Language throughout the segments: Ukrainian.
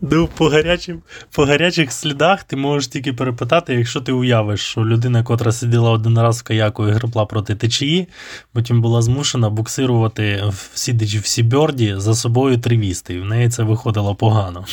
Ну, по гарячим, по гарячих слідах ти можеш тільки перепитати, якщо ти уявиш, що людина, котра сиділа один раз в каяку і гребла проти течії, потім була змушена буксирувати сидячи в Сібьорді за собою тривісти, і в неї це виходило погано.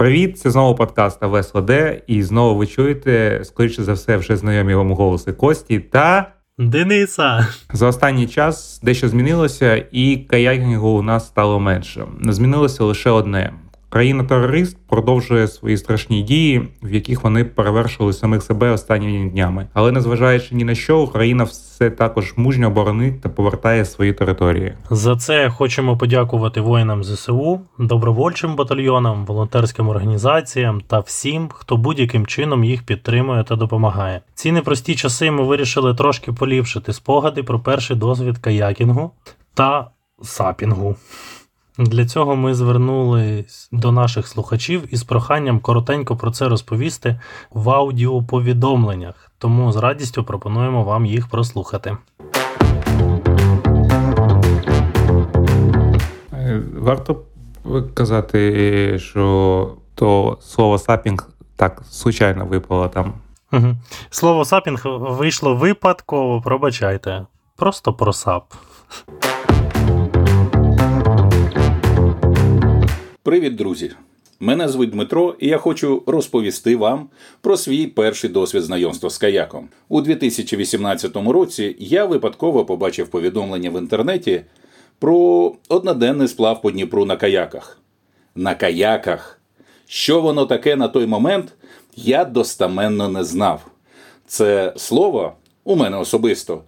Привіт, це знову подкаст Весло Д. І знову ви чуєте, скоріше за все, вже знайомі вам голоси Кості та Дениса. За останній час дещо змінилося, і каякінгу у нас стало менше. Змінилося лише одне: Країна-терорист продовжує свої страшні дії, в яких вони перевершили самих себе останніми днями. Але незважаючи ні на що, Україна все також мужньо боронить та повертає свої території. За це хочемо подякувати воїнам ЗСУ, добровольчим батальйонам, волонтерським організаціям та всім, хто будь-яким чином їх підтримує та допомагає. Ці непрості часи ми вирішили трошки поліпшити спогади про перший досвід каякінгу та сапінгу. Для цього ми звернулись до наших слухачів із проханням коротенько про це розповісти в аудіоповідомленнях, тому з радістю пропонуємо вам їх прослухати. Е, варто казати, що то слово сапінг так случайно випало там. Угу. Слово сапінг вийшло випадково, пробачайте. Просто про сап. Привіт, друзі! Мене звуть Дмитро, і я хочу розповісти вам про свій перший досвід знайомства з каяком. У 2018 році я випадково побачив повідомлення в інтернеті про одноденний сплав по Дніпру на каяках. На каяках. Що воно таке на той момент, я достаменно не знав. Це слово у мене особисто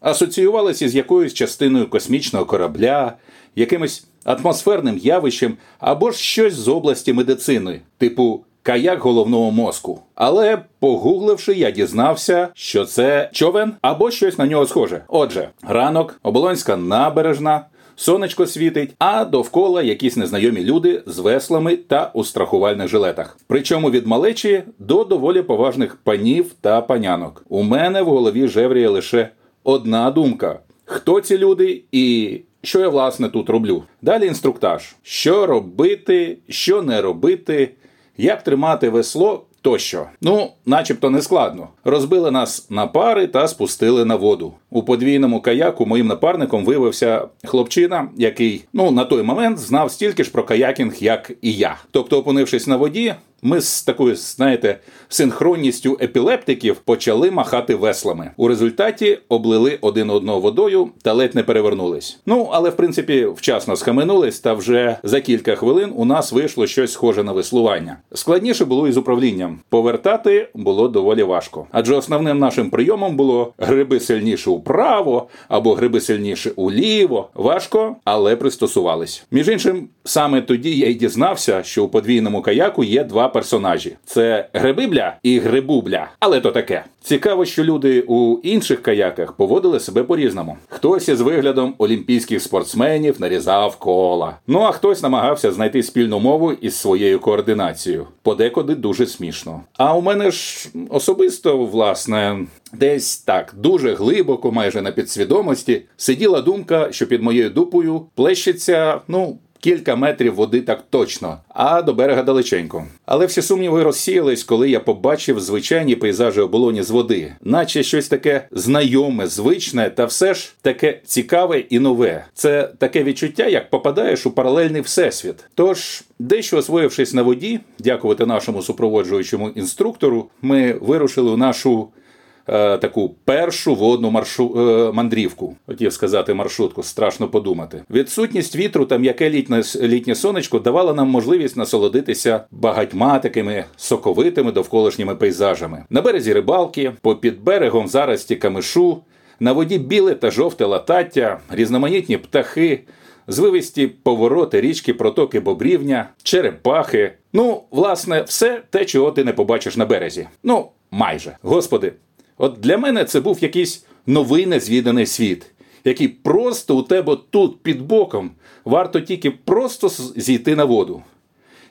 асоціювалося з якоюсь частиною космічного корабля, якимось атмосферним явищем або ж щось з області медицини, типу каяк головного мозку. Але, погугливши, я дізнався, що це човен або щось на нього схоже. Отже, ранок, оболонська набережна. Сонечко світить, а довкола якісь незнайомі люди з веслами та у страхувальних жилетах. Причому від малечі до доволі поважних панів та панянок. У мене в голові жевріє лише одна думка: хто ці люди і що я власне тут роблю? Далі інструктаж: що робити, що не робити, як тримати весло тощо. Ну, начебто не складно. Розбили нас на пари та спустили на воду. У подвійному каяку моїм напарником виявився хлопчина, який ну на той момент знав стільки ж про каякінг, як і я. Тобто, опинившись на воді, ми з такою, знаєте, синхронністю епілептиків почали махати веслами. У результаті облили один одного водою та ледь не перевернулись. Ну але в принципі вчасно схаменулись, та вже за кілька хвилин у нас вийшло щось схоже на веслування. Складніше було із управлінням. Повертати було доволі важко, адже основним нашим прийомом було гриби сильніше управо або гриби сильніше уліво. Важко, але пристосувались. Між іншим, саме тоді я й дізнався, що у подвійному каяку є два персонажі: це Грибибля і Грибубля. Але то таке. Цікаво, що люди у інших каяках поводили себе по-різному. Хтось із виглядом олімпійських спортсменів нарізав кола. Ну а хтось намагався знайти спільну мову із своєю координацією. Подекуди дуже смішно. А у мене ж особисто, власне, десь так дуже глибоко, майже на підсвідомості, сиділа думка, що під моєю дупою плещеться, ну кілька метрів води так точно, а до берега далеченько. Але всі сумніви розсіялись, коли я побачив звичайні пейзажі оболоні з води, наче щось таке знайоме, звичне, та все ж таке цікаве і нове. Це таке відчуття, як попадаєш у паралельний всесвіт. Тож, дещо освоївшись на воді, дякувати нашому супроводжуючому інструктору, ми вирушили у нашу таку першу водну маршу е, мандрівку. Хотів сказати маршрутку, страшно подумати. Відсутність вітру та м'яке літнє літнє сонечко давало нам можливість насолодитися багатьма такими соковитими довколишніми пейзажами. На березі рибалки, попід берегом зарості камишу, на воді біле та жовте латаття, різноманітні птахи. Звивисті повороти, річки, протоки бобрівня, черепахи. Ну, власне, все те, чого ти не побачиш на березі. Ну, майже. Господи, От для мене це був якийсь новий незвіданий світ, який просто у тебе тут під боком варто тільки просто зійти на воду.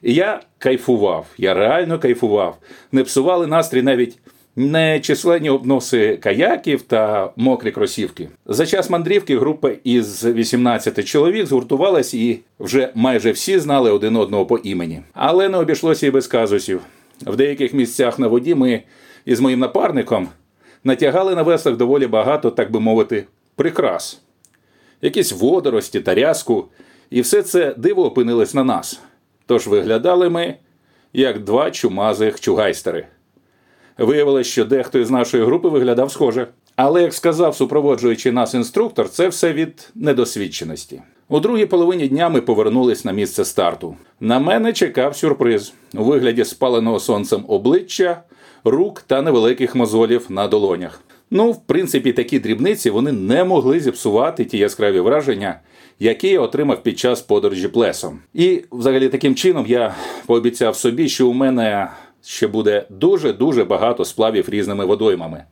І я кайфував, я реально кайфував. Не псували настрій навіть нечисленні обноси каяків та мокрі кросівки. За час мандрівки група із 18 чоловік згуртувалась і вже майже всі знали один одного по імені. Але не обійшлося і без казусів. В деяких місцях на воді ми із моїм напарником натягали на веслах доволі багато, так би мовити, прикрас, якісь водорості та рязку, і все це диво опинилось на нас. Тож виглядали ми як два чумазих чугайстери. Виявилось, що дехто із нашої групи виглядав схоже. Але, як сказав супроводжуючий нас інструктор, це все від недосвідченості. У другій половині дня ми повернулись на місце старту. На мене чекав сюрприз у вигляді спаленого сонцем обличчя, рук та невеликих мозолів на долонях. Ну, в принципі, такі дрібниці вони не могли зіпсувати ті яскраві враження, які я отримав під час подорожі плесом. І, взагалі, таким чином я пообіцяв собі, що у мене ще буде дуже-дуже багато сплавів різними водоймами.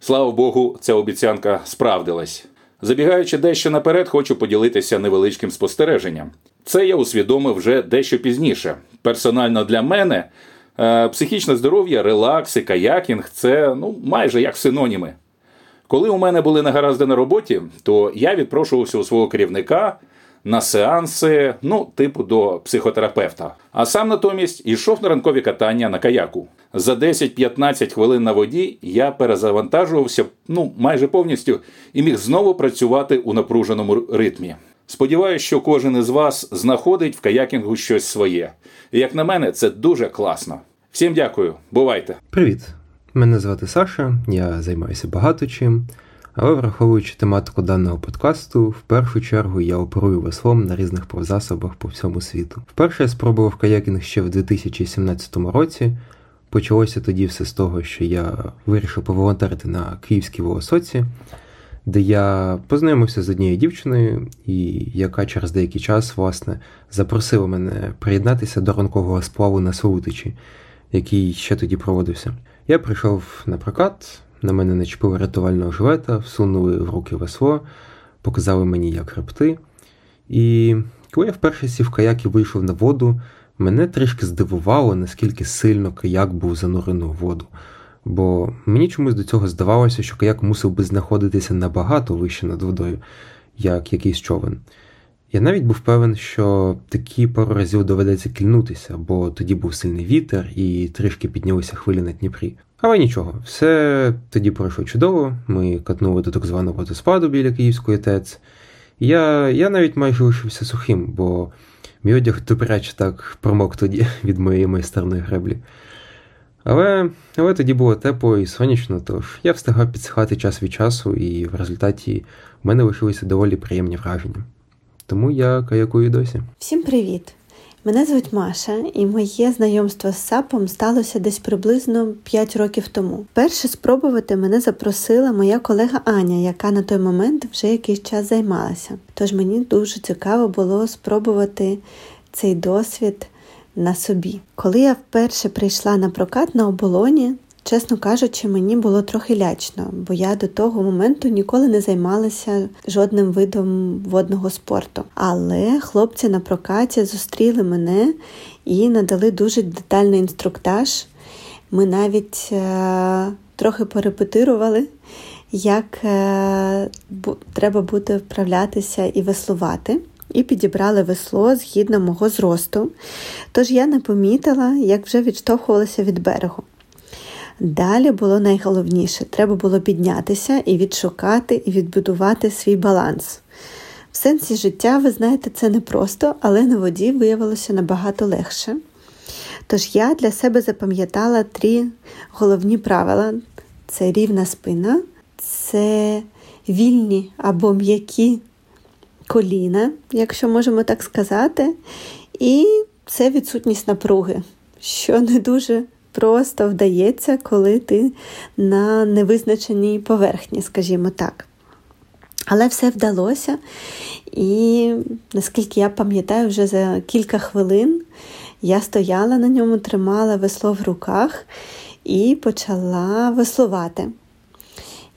Слава Богу, ця обіцянка справдилась. Забігаючи дещо наперед, хочу поділитися невеличким спостереженням. Це я усвідомив вже дещо пізніше. Персонально для мене психічне здоров'я, релакс і каякінг це ну, майже як синоніми. Коли у мене були негаразди на роботі, то я відпрошувався у свого керівника на сеанси, ну, типу до психотерапевта. А сам натомість йшов на ранкові катання на каяку. За 10-15 хвилин на воді я перезавантажувався ну, майже повністю і міг знову працювати у напруженому ритмі. Сподіваюсь, що кожен із вас знаходить в каякінгу щось своє. І як на мене, це дуже класно. Всім дякую, бувайте! Привіт! Мене звати Саша, я займаюся багато чим. Але враховуючи тематику даного подкасту, в першу чергу я оперую веслом на різних повзасобах по всьому світу. Вперше я спробував каякінг ще в 2017 році. Почалося тоді все з того, що я вирішив поволонтерити на Київській волосоці, де я познайомився з однією дівчиною, і яка через деякий час, власне, запросила мене приєднатися до ранкового сплаву на Славутичі, який ще тоді проводився. Я прийшов на прокат, на мене начепили рятувального жилета, всунули в руки весло, показали мені, як хребти. І коли я вперше сів каяк і вийшов на воду, мене трішки здивувало, наскільки сильно каяк був занурений у воду. Бо мені чомусь до цього здавалося, що каяк мусив би знаходитися набагато вище над водою, як якийсь човен. Я навіть був певен, що такі пару разів доведеться кільнутися, бо тоді був сильний вітер і трішки піднялися хвилі на Дніпрі. Але нічого, все тоді пройшло чудово. Ми катнули до так званого водоспаду біля Київської ТЕЦ. Я я навіть майже лишився сухим, бо мій одяг добряче так промок тоді від моєї майстерної греблі. Але але тоді було тепло і сонячно, тож я встигав підсихати час від часу, і в результаті в мене лишилися доволі приємні враження. Тому я каякую досі. Всім привіт! Мене звуть Маша, і моє знайомство з САПом сталося десь приблизно 5 років тому. Перше спробувати мене запросила моя колега Аня, яка на той момент вже якийсь час займалася. Тож мені дуже цікаво було спробувати цей досвід на собі. Коли я вперше прийшла на прокат на оболоні, Чесно кажучи, мені було трохи лячно, бо я до того моменту ніколи не займалася жодним видом водного спорту. Але хлопці на прокаті зустріли мене і надали дуже детальний інструктаж. Ми навіть е, трохи порепетирували, як е, бу, треба буде вправлятися і веслувати. І підібрали весло згідно мого зросту. Тож я не помітила, як вже відштовхувалася від берегу. Далі було найголовніше треба було піднятися і відшукати, і відбудувати свій баланс. В сенсі життя, ви знаєте, це непросто, але на воді виявилося набагато легше. Тож я для себе запам'ятала три головні правила: це рівна спина, це вільні або м'які коліна, якщо можемо так сказати, і це відсутність напруги, що не дуже просто вдається, коли ти на невизначеній поверхні, скажімо так. Але все вдалося, і наскільки я пам'ятаю, вже за кілька хвилин я стояла на ньому, тримала весло в руках і почала веслувати.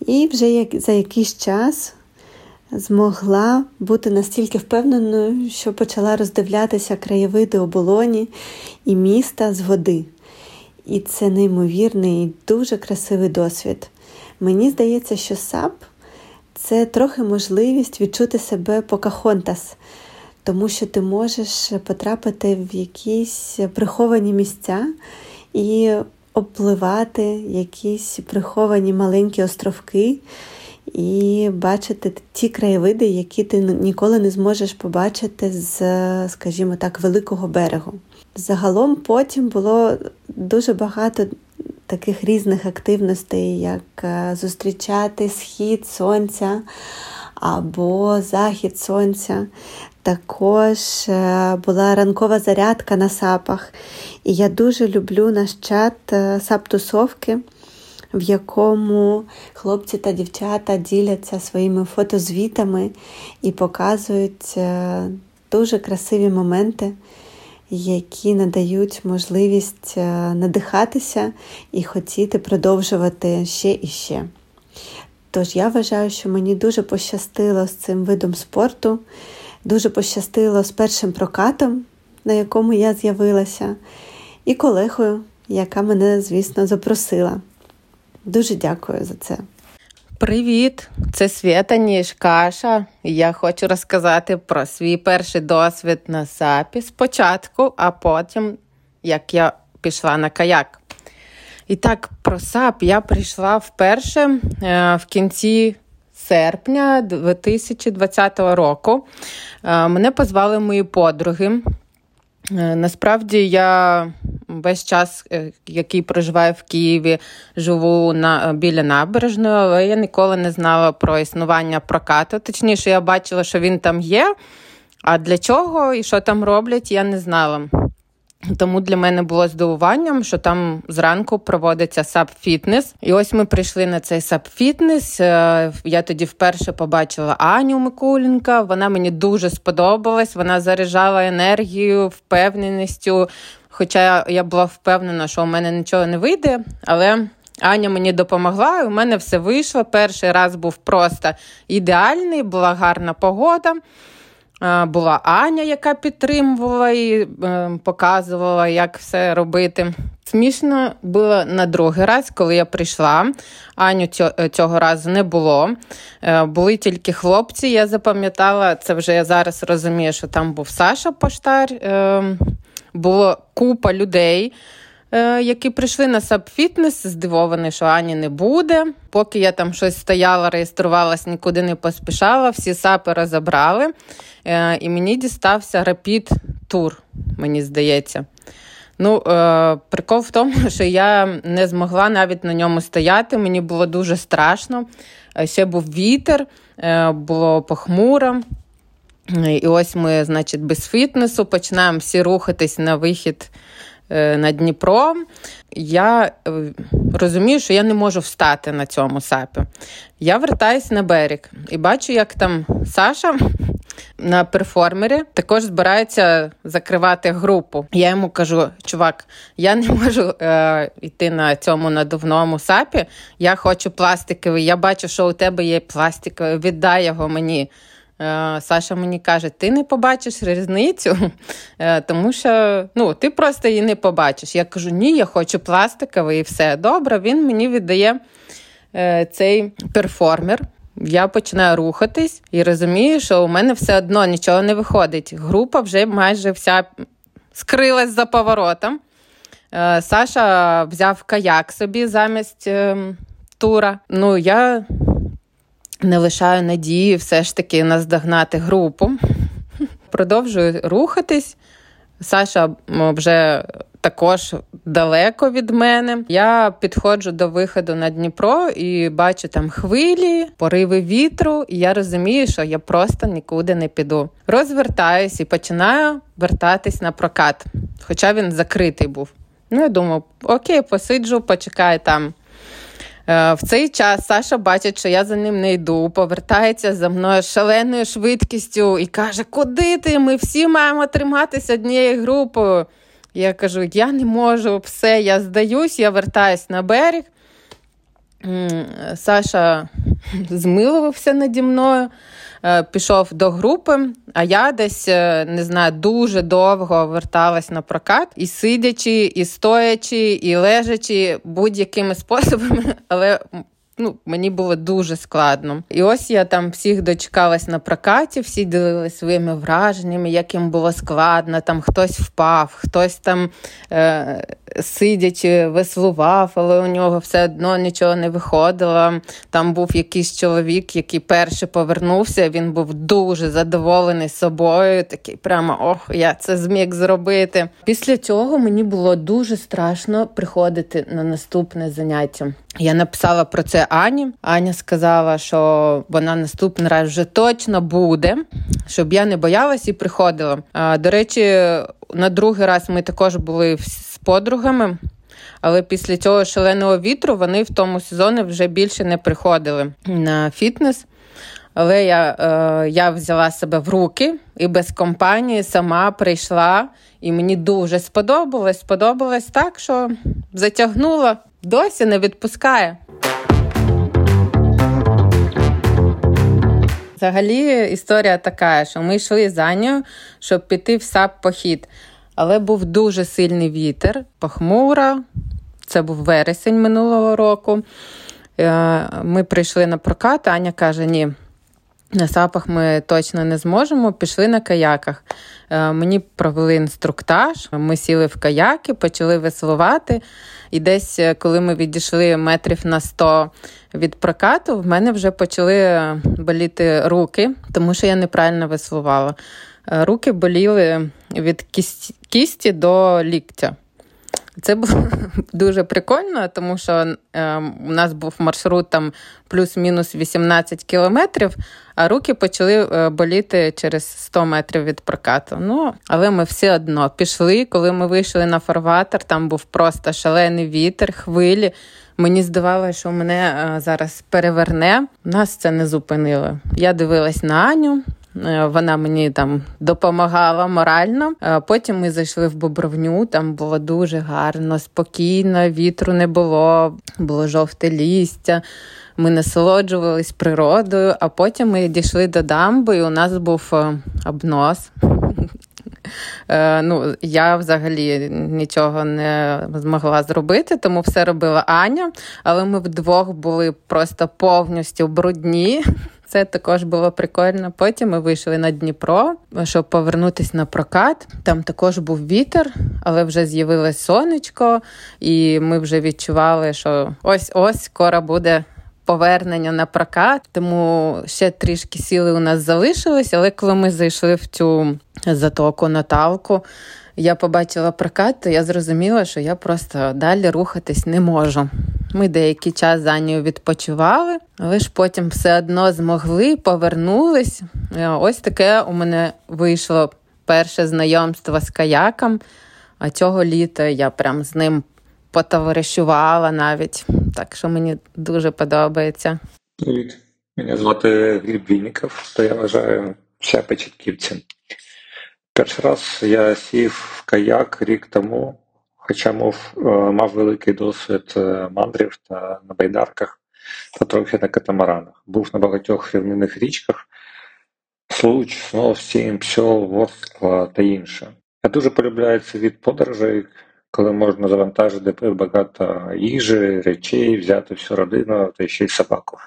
І вже за якийсь час змогла бути настільки впевненою, що почала роздивлятися краєвиди оболоні і міста з води. І це неймовірний і дуже красивий досвід. Мені здається, що САП це трохи можливість відчути себе Покахонтас, тому що ти можеш потрапити в якісь приховані місця і обпливати якісь приховані маленькі островки і бачити ті краєвиди, які ти ніколи не зможеш побачити з, скажімо так, великого берегу. Загалом потім було дуже багато таких різних активностей, як е, зустрічати схід сонця або захід сонця. Також е, була ранкова зарядка на сапах. І я дуже люблю наш чат е, сап-тусовки, в якому хлопці та дівчата діляться своїми фотозвітами і показують дуже красиві моменти які надають можливість е, надихатися і хотіти продовжувати ще і ще. Тож я вважаю, що мені дуже пощастило з цим видом спорту, дуже пощастило з першим прокатом, на якому я з'явилася, і колегою, яка мене, звісно, запросила. Дуже дякую за це. Привіт, це Свята Ніж Каша. Я хочу розказати про свій перший досвід на САПі спочатку, а потім як я пішла на каяк. І так, про САП я прийшла вперше е, в кінці серпня 2020 року. Е, мене позвали мої подруги. Е, насправді я весь час, е, який проживаю в Києві, живу на біля набережної, але я ніколи не знала про існування прокату. Точніше, я бачила, що він там є. А для чого і що там роблять, я не знала. Тому для мене було здивуванням, що там зранку проводиться сап-фітнес. І ось ми прийшли на цей сап-фітнес. Е, я тоді вперше побачила Аню Микулінка. Вона мені дуже сподобалась. Вона заряджала енергію, впевненістю. Хоча я була впевнена, що у мене нічого не вийде, але Аня мені допомогла, і у мене все вийшло. Перший раз був просто ідеальний, була гарна погода. Була Аня, яка підтримувала і е, показувала, як все робити. Смішно було на другий раз, коли я прийшла. Аню цього разу не було. Е, були тільки хлопці. Я запам'ятала це вже я зараз розумію, що там був Саша Поштар. Було купа людей, е, які прийшли на саб-фітнес, здивовані, що Ані не буде. Поки я там щось стояла, реєструвалась, нікуди не поспішала, всі сапи розібрали. Е, і мені дістався рапід тур, мені здається. Ну, е, Прикол в тому, що я не змогла навіть на ньому стояти. Мені було дуже страшно. Ще був вітер, було похмуро. І ось ми, значить, без фітнесу починаємо всі рухатись на вихід е, на Дніпро. Я е, розумію, що я не можу встати на цьому сапі. Я вертаюсь на берег і бачу, як там Саша. На перформері також збирається закривати групу. Я йому кажу: чувак, я не можу е, йти на цьому надувному сапі. Я хочу пластиковий. Я бачу, що у тебе є пластиковий. Віддай його мені. Е, Саша мені каже, ти не побачиш різницю, е, тому що ну, ти просто її не побачиш. Я кажу, ні, я хочу пластиковий і все. Добре, він мені віддає е, цей перформер. Я починаю рухатись і розумію, що у мене все одно нічого не виходить. Група вже майже вся скрилась за поворотом. Саша взяв каяк собі замість ем, тура. Ну, я не лишаю надії все ж таки наздогнати групу. Продовжую рухатись. Саша вже також далеко від мене. Я підходжу до виходу на Дніпро і бачу там хвилі, пориви вітру, і я розумію, що я просто нікуди не піду. Розвертаюсь і починаю вертатись на прокат, хоча він закритий був. Ну, я думаю, окей, посиджу, почекаю там в цей час Саша бачить, що я за ним не йду, повертається за мною шаленою швидкістю і каже: Куди ти? Ми всі маємо триматися однією групою. Я кажу: я не можу, все, я здаюсь, я вертаюсь на берег. Саша змилувався наді мною, е, пішов до групи, а я десь е, не знаю, дуже довго верталась на прокат і сидячи, і стоячи, і лежачи будь-якими способами, але ну, мені було дуже складно. І ось я там всіх дочекалась на прокаті, всі ділилися своїми враженнями, як їм було складно, там хтось впав, хтось там е, сидячи, веслував, але у нього все одно нічого не виходило. Там був якийсь чоловік, який перший повернувся. Він був дуже задоволений собою. Такий прямо ох, я це зміг зробити. Після цього мені було дуже страшно приходити на наступне заняття. Я написала про це Ані. Аня сказала, що вона наступний раз вже точно буде, щоб я не боялась і приходила. До речі, на другий раз ми також були з подругами. Але після цього шаленого вітру вони в тому сезоні вже більше не приходили на фітнес. Але я е, я взяла себе в руки і без компанії сама прийшла, і мені дуже сподобалось. Сподобалось так, що затягнула, досі не відпускає. Взагалі історія така, що ми йшли за нею, щоб піти в сап похід. Але був дуже сильний вітер, похмуро. Це був вересень минулого року. Е, ми прийшли на прокат, Аня каже: ні, на сапах ми точно не зможемо. Пішли на каяках. Е, мені провели інструктаж, ми сіли в каяки, почали веслувати. І десь, е, коли ми відійшли метрів на 100 від прокату, в мене вже почали боліти руки, тому що я неправильно веслувала. Е, руки боліли від кісті до ліктя. Це було дуже прикольно, тому що е, у нас був маршрут там плюс-мінус 18 кілометрів, а руки почали е, боліти через 100 метрів від прокату. Ну, Але ми все одно пішли. Коли ми вийшли на фарватер, там був просто шалений вітер, хвилі. Мені здавалося, що мене е, зараз переверне. Нас це не зупинило. Я дивилась на Аню. Е, вона мені там допомагала морально. Потім ми зайшли в Бобровню, там було дуже гарно, спокійно, вітру не було, було жовте лістя. Ми насолоджувались природою, а потім ми дійшли до дамби, і у нас був е, обнос. Е, ну, Я взагалі нічого не змогла зробити, тому все робила Аня. Але ми вдвох були просто повністю брудні. Це також було прикольно. Потім ми вийшли на Дніпро, щоб повернутися на прокат. Там також був вітер, але вже з'явилось сонечко, і ми вже відчували, що ось ось скоро буде. Повернення на прокат, тому ще трішки сіли у нас залишились, але коли ми зайшли в цю затоку Наталку, я побачила прокат, то я зрозуміла, що я просто далі рухатись не можу. Ми деякий час за нею відпочивали, але ж потім все одно змогли, повернулись. Е, ось таке у мене вийшло перше знайомство з каяком, а цього літа я прям з ним потоваришувала навіть. Так що мені дуже подобається. Привіт, мене звати Гліб Вінніков, то я вважаю ще початківцем. Перший раз я сів в каяк рік тому, хоча мав, е, мав великий досвід е, мандрів та на байдарках та трохи на катамаранах. Був на багатьох рівнинних річках, Случ, Снов, Сім, Псьол, Ворскла та інше. Я дуже полюбляю цей від подорожей, коли можна завантажити багато їжі, речей, взяти всю родину та ще й собаку.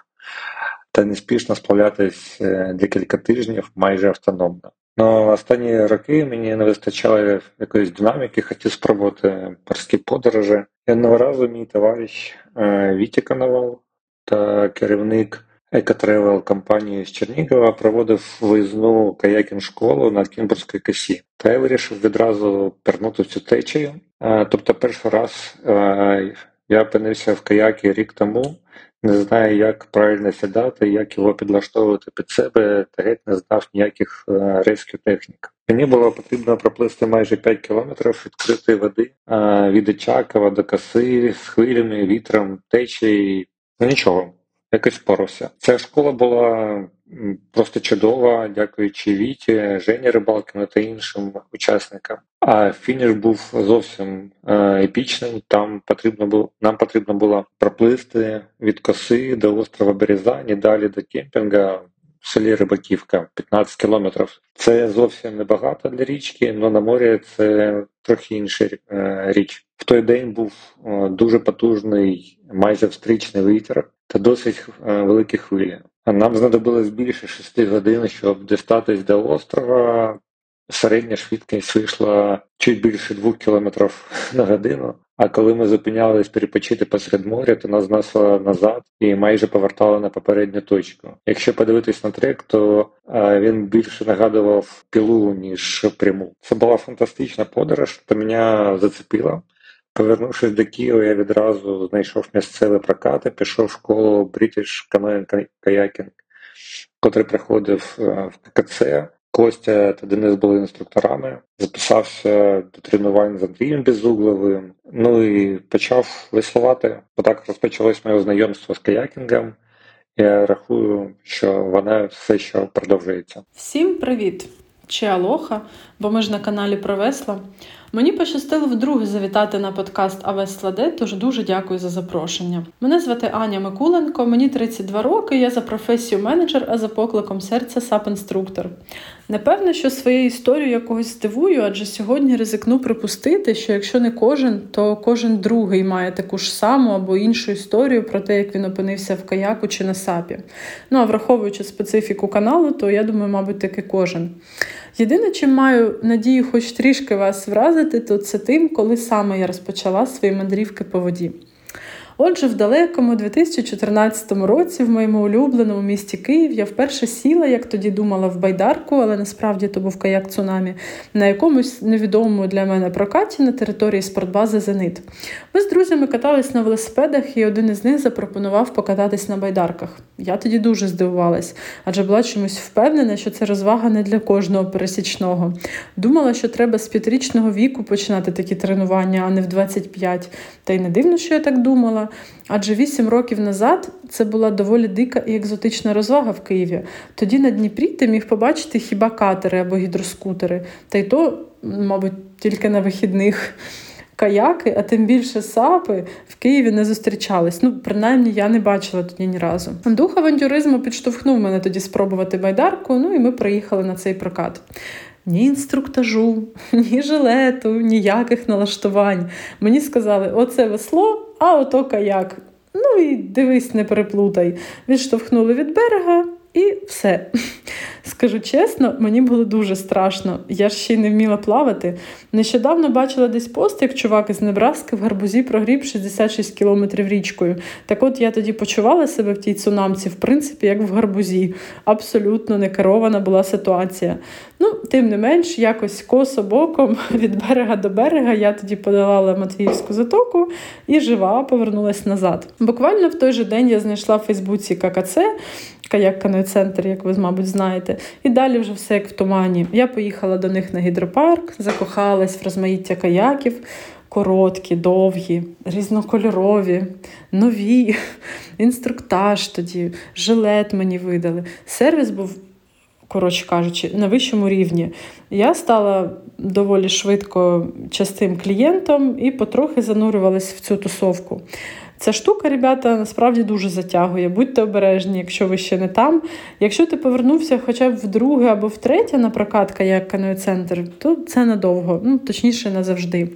Та неспішно справлятись е, декілька тижнів майже автономно. Ну, останні роки мені не вистачало якоїсь динаміки, хотів спробувати морські подорожі. І одного разу мій товариш е, Вітя Коновал та керівник екотревел компанії з Чернігова проводив виїзну каякінг школу на Кінбурнській косі. Та я вирішив відразу пірнути в цю течію. Е, тобто, перший раз е, я опинився в каякі рік тому не знаю, як правильно сідати, як його підлаштовувати під себе, та геть не знав ніяких е, рейських технік. Мені було потрібно проплисти майже 5 кілометрів відкритої води від Очакова до коси з хвилями, вітром, течією. Ну нічого. Якось впорався. Ця школа була просто чудова, дякуючи Віті, Жені Рибалкину та іншим учасникам. А фініш був зовсім е, епічним. Там потрібно було нам потрібно було проплисти від коси до острова Березані, далі до кемпінга в селі Рибаківка 15 кілометрів. Це зовсім небагато для річки, але на морі це трохи інша е, річ. В той день був е, дуже потужний, майже встрічний вітер та досить е, великі хвилі. Нам знадобилось більше 6 годин, щоб дістатись до острова. Середня швидкість вийшла чуть більше 2 км на годину. А коли ми зупинялись перепочити посеред моря, то нас знесло назад і майже повертало на попередню точку. Якщо подивитись на трек, то він більше нагадував пілу ніж пряму. Це була фантастична подорож, то мене зацепило. Повернувшись до Києва, я відразу знайшов місцевий прокат пішов в школу British Canoeing Kayaking, котрий приходив е, в ККЦ. Костя та Денис були інструкторами. Записався до тренувань з Андрієм Безугловим. Ну і почав веслувати. Отак розпочалось моє знайомство з каякінгом. Я рахую, що вона все ще продовжується. Всім привіт! Чи Алоха, бо ми ж на каналі про весла. Мені пощастило вдруге завітати на подкаст Авесладе, тож дуже дякую за запрошення. Мене звати Аня Микуленко, мені 32 роки, я за професію менеджер, а за покликом серця сап-інструктор. Напевне, що своєю історією якогось здивую, адже сьогодні ризикну припустити, що якщо не кожен, то кожен другий має таку ж саму або іншу історію про те, як він опинився в каяку чи на сапі. Ну а враховуючи специфіку каналу, то я думаю, мабуть, таки кожен. Єдине, чим маю надію, хоч трішки вас вразити, то це тим, коли саме я розпочала свої мандрівки по воді. Отже, в далекому 2014 році, в моєму улюбленому місті Київ, я вперше сіла, як тоді думала, в байдарку, але насправді то був каяк цунамі, на якомусь невідомому для мене прокаті на території спортбази Зенит. Ми з друзями катались на велосипедах, і один із них запропонував покататись на байдарках. Я тоді дуже здивувалась, адже була чомусь впевнена, що це розвага не для кожного пересічного. Думала, що треба з п'ятирічного віку починати такі тренування, а не в 25. Та й не дивно, що я так думала. Адже вісім років назад це була доволі дика і екзотична розвага в Києві. Тоді на Дніпрі ти міг побачити хіба катери або гідроскутери, та й то, мабуть, тільки на вихідних. Каяки, а тим більше сапи в Києві не зустрічались. Ну, принаймні, я не бачила тоді ні разу. Дух авантюризму підштовхнув мене тоді спробувати байдарку. Ну і ми приїхали на цей прокат. Ні інструктажу, ні жилету, ніяких налаштувань. Мені сказали, оце весло, а ото каяк. Ну і дивись, не переплутай. Відштовхнули від берега і все. Скажу чесно, мені було дуже страшно. Я ж ще й не вміла плавати. Нещодавно бачила десь пост, як чувак із Небраски в гарбузі прогріб 66 кілометрів річкою. Так от я тоді почувала себе в тій цунамці, в принципі, як в гарбузі. Абсолютно не керована була ситуація. Ну, тим не менш, якось косо боком від берега до берега я тоді подолала Матвіївську затоку і жива повернулася назад. Буквально в той же день я знайшла в Фейсбуці ККЦ каяк центр, як ви, мабуть, знаєте. І далі вже все як в тумані. Я поїхала до них на гідропарк, закохалась в розмаїття каяків. Короткі, довгі, різнокольорові, нові, інструктаж тоді, жилет мені видали. Сервіс був, коротше кажучи, на вищому рівні. Я стала доволі швидко частим клієнтом і потрохи занурювалась в цю тусовку. Ця штука, ребята, насправді дуже затягує. Будьте обережні, якщо ви ще не там. Якщо ти повернувся хоча б вдруге або втретє на прокат каяк каноцентр, то це надовго, ну точніше назавжди.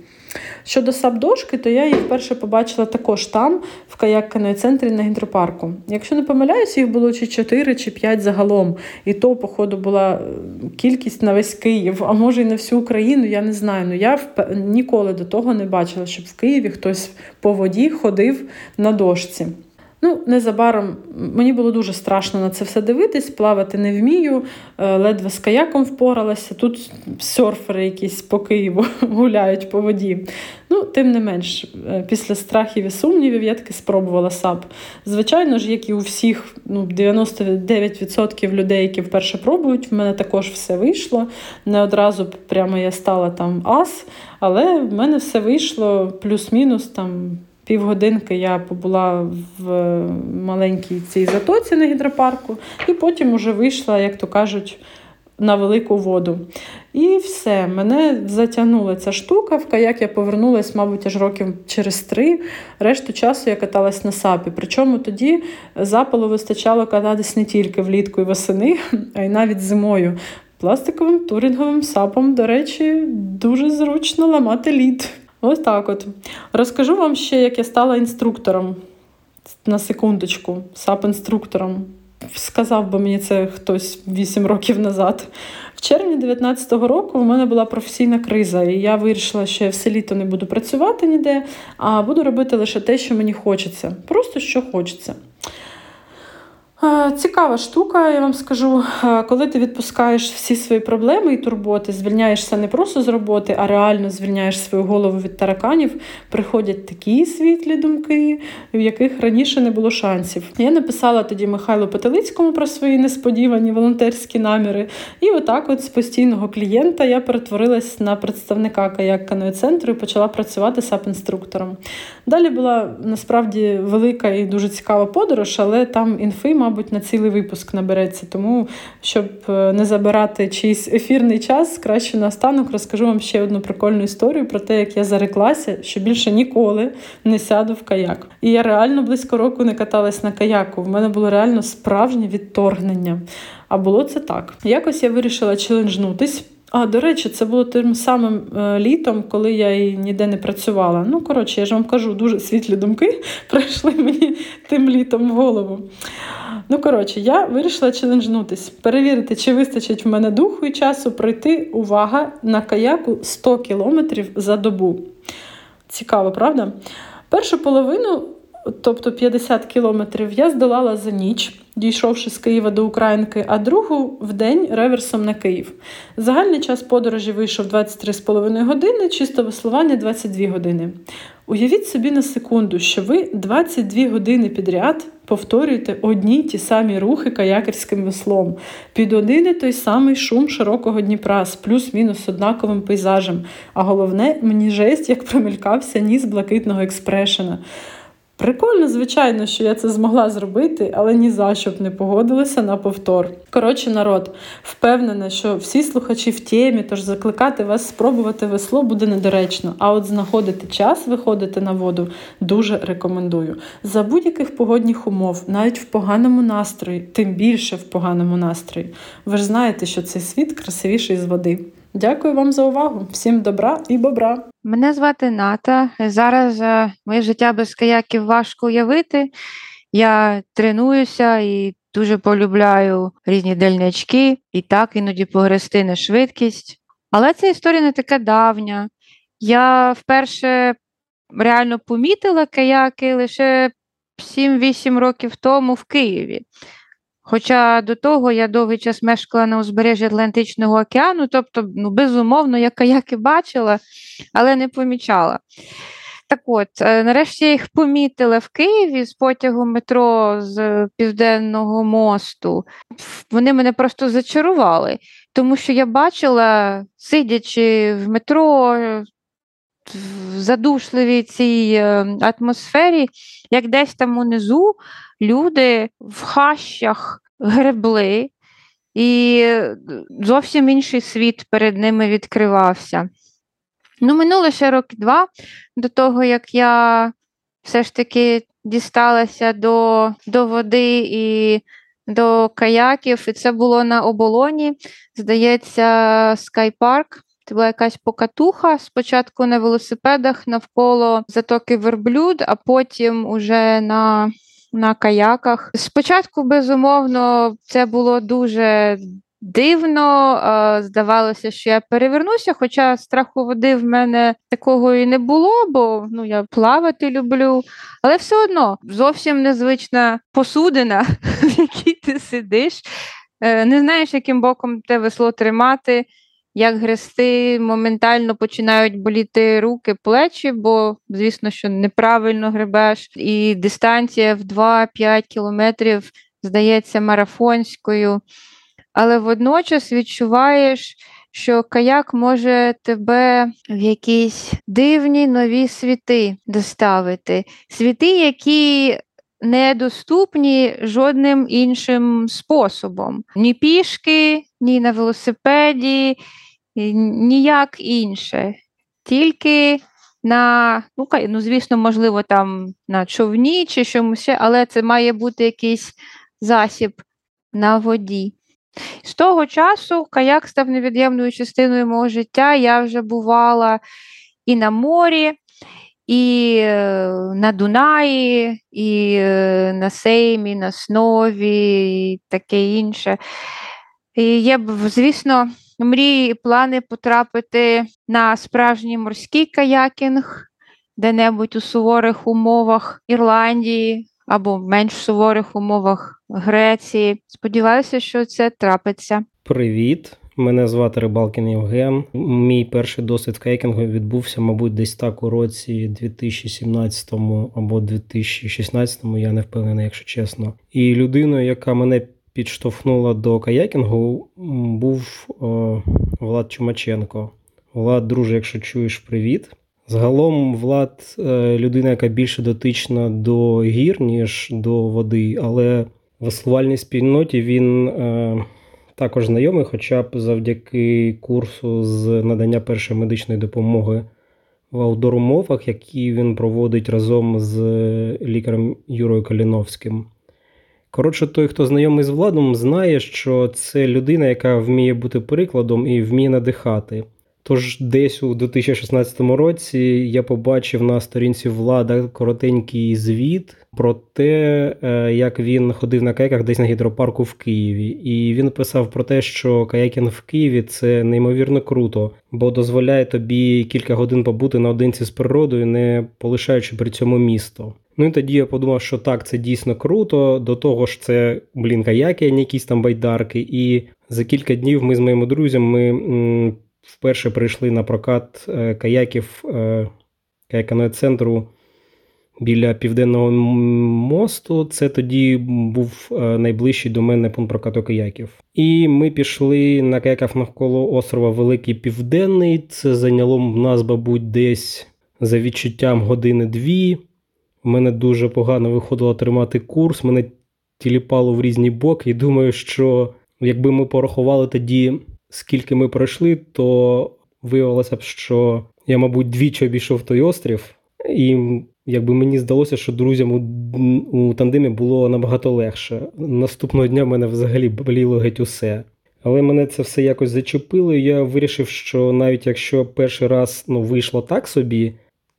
Щодо сабдошки, то я її вперше побачила також там, в каяк центрі на гідропарку. Якщо не помиляюсь, їх було чи 4, чи 5 загалом. І то, походу, була е, кількість на весь Київ, а може й на всю Україну, я не знаю. Ну я ніколи до того не бачила, щоб в Києві хтось по воді ходив на дошці. Ну, незабаром мені було дуже страшно на це все дивитись, плавати не вмію, е, ледве з каяком впоралася. Тут серфери якісь по Києву гуляють по воді. Ну, Тим не менш, е, після страхів і сумнівів я таки спробувала САП. Звичайно ж, як і у всіх, ну, 99% людей, які вперше пробують, в мене також все вийшло. Не одразу прямо я стала там ас, але в мене все вийшло плюс-мінус там Півгодинки я побула в маленькій цій затоці на гідропарку, і потім вже вийшла, як то кажуть, на велику воду. І все, мене затягнула ця штука. В каяк я повернулася, мабуть, аж років через три. Решту часу я каталась на сапі. Причому тоді запалу вистачало кататись не тільки влітку і восени, а й навіть зимою. Пластиковим турінговим сапом, до речі, дуже зручно ламати лід. Ось так от. Розкажу вам ще, як я стала інструктором на секундочку, сап-інструктором. Сказав би мені це хтось 8 років назад. В червні 2019 року в мене була професійна криза, і я вирішила, що я все літо не буду працювати ніде, а буду робити лише те, що мені хочеться. Просто що хочеться. Цікава штука, я вам скажу, коли ти відпускаєш всі свої проблеми і турботи, звільняєшся не просто з роботи, а реально звільняєш свою голову від тараканів, приходять такі світлі думки, в яких раніше не було шансів. Я написала тоді Михайлу Петелицькому про свої несподівані волонтерські наміри. І отак, от з постійного клієнта, я перетворилась на представника каяк каної центру і почала працювати сап-інструктором. Далі була насправді велика і дуже цікава подорож, але там інфи, мабуть, на цілий випуск набереться. Тому, щоб е, не забирати чийсь ефірний час, краще наостанок розкажу вам ще одну прикольну історію про те, як я зареклася, що більше ніколи не сяду в каяк. І я реально близько року не каталась на каяку. В мене було реально справжнє відторгнення. А було це так. Якось я вирішила челенджнутись. А, до речі, це було тим самим е, літом, коли я і ніде не працювала. Ну, коротше, я ж вам кажу, дуже світлі думки прийшли мені тим літом в голову. Ну, коротше, я вирішила челенджнутись, перевірити, чи вистачить в мене духу і часу пройти увага на каяку 100 кілометрів за добу. Цікаво, правда? Першу половину, тобто 50 кілометрів, я здолала за ніч дійшовши з Києва до Українки, а другу в день реверсом на Київ. Загальний час подорожі вийшов 23,5 години, чисто веслування 22 години. Уявіть собі на секунду, що ви 22 години підряд повторюєте одні ті самі рухи каякерським веслом, під один і той самий шум широкого Дніпра з плюс-мінус однаковим пейзажем. А головне, мені жесть, як промелькався ніс блакитного експрешена. Прикольно, звичайно, що я це змогла зробити, але ні за що б не погодилася на повтор. Коротше, народ, впевнена, що всі слухачі в темі, тож закликати вас спробувати весло буде недоречно. А от знаходити час виходити на воду дуже рекомендую. За будь-яких погодних умов, навіть в поганому настрої, тим більше в поганому настрої. Ви ж знаєте, що цей світ красивіший з води. Дякую вам за увагу. Всім добра і бобра. Мене звати Ната. Зараз е, моє життя без каяків важко уявити. Я тренуюся і дуже полюбляю різні дальнячки, і так іноді погрести на швидкість. Але ця історія не така давня. Я вперше реально помітила каяки лише 7-8 років тому в Києві. Хоча до того я довгий час мешкала на узбережжі Атлантичного океану, тобто, ну, безумовно, я каяки бачила, але не помічала. Так от, е, нарешті я їх помітила в Києві з потягу метро з Південного мосту. Вони мене просто зачарували, тому що я бачила, сидячи в метро, в задушливій цій е, атмосфері, як десь там унизу люди в хащах гребли, і зовсім інший світ перед ними відкривався. Ну, минуло ще роки два до того, як я все ж таки дісталася до, до води і до каяків, і це було на оболоні, здається, скайпарк. Це була якась покатуха спочатку на велосипедах навколо затоки верблюд, а потім уже на на каяках. Спочатку, безумовно, це було дуже дивно. Здавалося, що я перевернуся, хоча страху води в мене такого і не було, бо ну, я плавати люблю. Але все одно зовсім незвична посудина, в якій ти сидиш. Е, не знаєш, яким боком те весло тримати як грести, моментально починають боліти руки, плечі, бо, звісно, що неправильно гребеш, і дистанція в 2-5 кілометрів здається марафонською. Але водночас відчуваєш, що каяк може тебе в якісь дивні нові світи доставити. Світи, які недоступні жодним іншим способом. Ні пішки, ні на велосипеді, ніяк інше. Тільки на, ну, ну, звісно, можливо, там на човні чи чомусь, але це має бути якийсь засіб на воді. З того часу каяк став невід'ємною частиною мого життя. Я вже бувала і на морі, і е, на Дунаї, і е, на Сеймі, на Снові, і таке інше. І Є, звісно, мрії і плани потрапити на справжній морський каякінг де-небудь у суворих умовах Ірландії або в менш суворих умовах Греції. Сподіваюся, що це трапиться. Привіт! Мене звати Рибалкін Євген. Мій перший досвід кайкінгу відбувся, мабуть, десь так у році 2017 або 2016, я не впевнений, якщо чесно. І людиною, яка мене підштовхнула до каякінгу, був о, Влад Чумаченко. Влад, друже, якщо чуєш, привіт. Загалом Влад е, людина, яка більше дотична до гір, ніж до води, але в веслувальній спільноті він е, також знайомий, хоча б завдяки курсу з надання першої медичної допомоги в аудормовах, які він проводить разом з лікарем Юрою Каліновським. Коротше, той, хто знайомий з владом, знає, що це людина, яка вміє бути прикладом і вміє надихати. Тож десь у 2016 році я побачив на сторінці влада коротенький звіт про те, е, як він ходив на каяках десь на гідропарку в Києві. І він писав про те, що каякінг в Києві це неймовірно круто, бо дозволяє тобі кілька годин побути наодинці з природою, не полишаючи при цьому місто. Ну і тоді я подумав, що так, це дійсно круто. До того ж, це блін, каяки, а якісь там байдарки. І за кілька днів ми з моїми друзями вперше прийшли на прокат е, каяків е, каяканого центру біля Південного мосту. Це тоді був е, найближчий до мене пункт прокату каяків. І ми пішли на каяках навколо острова Великий Південний. Це зайняло в нас, мабуть, десь за відчуттям години-дві. У мене дуже погано виходило тримати курс, мене тіліпало в різні боки, і думаю, що якби ми порахували тоді скільки ми пройшли, то виявилося б, що я, мабуть, двічі обійшов той острів, і якби мені здалося, що друзям у, у тандемі було набагато легше. Наступного дня в мене взагалі боліло геть усе. Але мене це все якось зачепило, і я вирішив, що навіть якщо перший раз ну, вийшло так собі,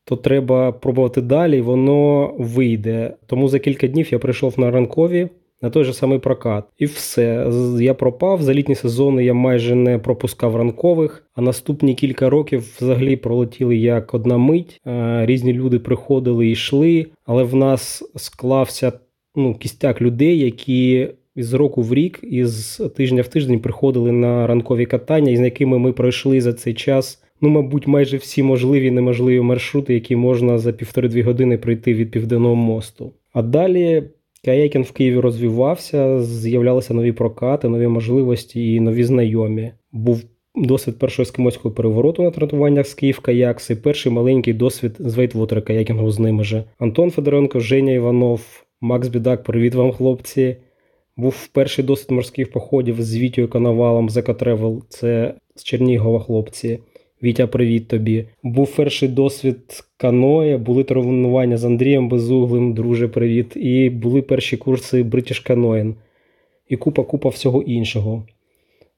то треба пробувати далі, воно вийде. Тому за кілька днів я прийшов на ранкові на той же самий прокат. І все. Я пропав. За літні сезони я майже не пропускав ранкових, а наступні кілька років взагалі пролетіли як одна мить. Різні люди приходили і йшли, але в нас склався ну, кістяк людей, які. Із року в рік, із тижня в тиждень приходили на ранкові катання, із якими ми пройшли за цей час, ну, мабуть, майже всі можливі і неможливі маршрути, які можна за півтори-дві години пройти від Південного мосту. А далі Каякінг в Києві розвивався, з'являлися нові прокати, нові можливості і нові знайомі. Був досвід першого ескімоського перевороту на тренуваннях з Kyiv Kayaks і перший маленький досвід з whitewater каякінгу з ними же. Антон Федоренко, Женя Іванов, Макс Бідак, привіт вам, хлопці. Був перший досвід морських походів з Вітєю Коновалом з Екотревел. Це з Чернігова хлопці. Вітя, привіт тобі. Був перший досвід каноє, були тренування з Андрієм Безуглим, друже, привіт. І були перші курси British Canoeing. І купа-купа всього іншого.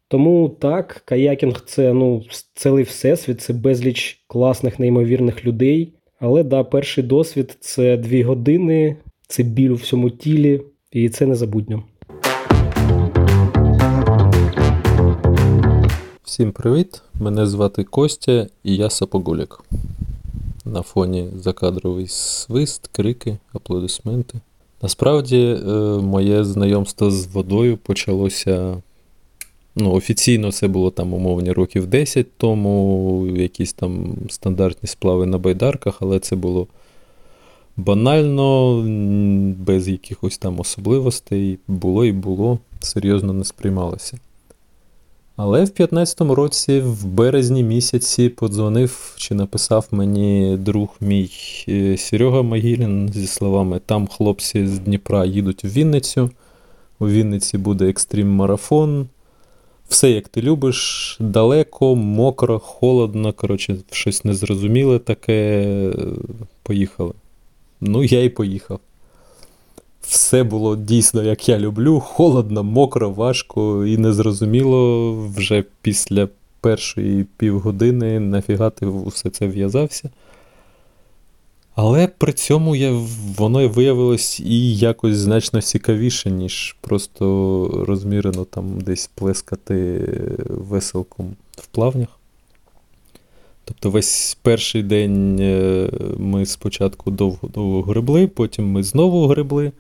Тому так, каякінг це ну, цілий всесвіт, це безліч класних, неймовірних людей. Але да, перший досвід це дві години, це біль у всьому тілі, і це незабутньо. Всім привіт! Мене звати Костя і я Сапогулік. На фоні закадровий свист, крики, аплодисменти. Насправді, е, моє знайомство з водою почалося. Ну, Офіційно це було там умовні років 10 тому, якісь там стандартні сплави на байдарках, але це було банально, без якихось там особливостей. Було і було, серйозно не сприймалося. Але в 15-му році, в березні місяці, подзвонив чи написав мені друг мій е, Серега Могилін зі словами: там хлопці з Дніпра їдуть в Вінницю. У Вінниці буде екстрім марафон. Все, як ти любиш, далеко, мокро, холодно, коротше, щось незрозуміле таке. Поїхали. Ну, я і поїхав. Все було дійсно, як я люблю, холодно, мокро, важко і незрозуміло. Вже після першої півгодини нафіга ти усе це в'язався. Але при цьому я, воно виявилось і якось значно цікавіше, ніж просто розмірено там десь плескати веселком в плавнях. Тобто весь перший день е, ми спочатку довго-довго гребли, потім ми знову гребли.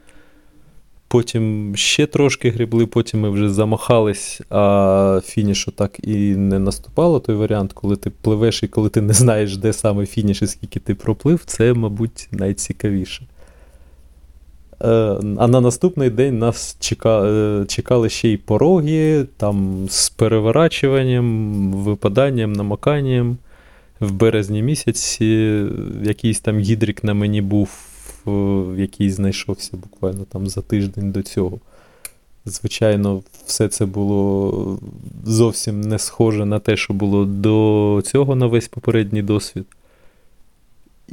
Потім ще трошки грібли, потім ми вже замахались, а фінішу так і не наступало. Той варіант, коли ти пливеш і коли ти не знаєш, де саме фініш і скільки ти проплив, це, мабуть, найцікавіше. Е, а на наступний день нас е, чекали ще й пороги, там з переворачуванням, випаданням, намаканням. В березні місяці якийсь там гідрик на мені був який знайшовся буквально там за тиждень до цього. Звичайно, все це було зовсім не схоже на те, що було до цього на весь попередній досвід.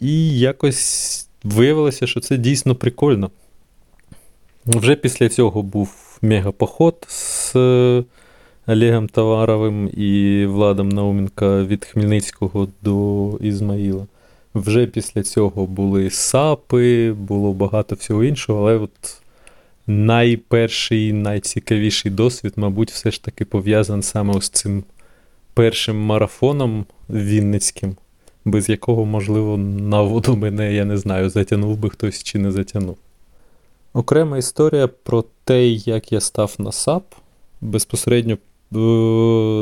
І якось виявилося, що це дійсно прикольно. Вже після цього був мегапоход з Олегом Таваровим і Владом Науменка від Хмельницького до Ізмаїла. Вже після цього були сапи, було багато всього іншого, але от найперший, найцікавіший досвід, мабуть, все ж таки пов'язаний саме з цим першим марафоном Вінницьким, без якого, можливо, на воду мене, я не знаю, затягнув би хтось чи не затягнув. Окрема історія про те, як я став на САП, безпосередньо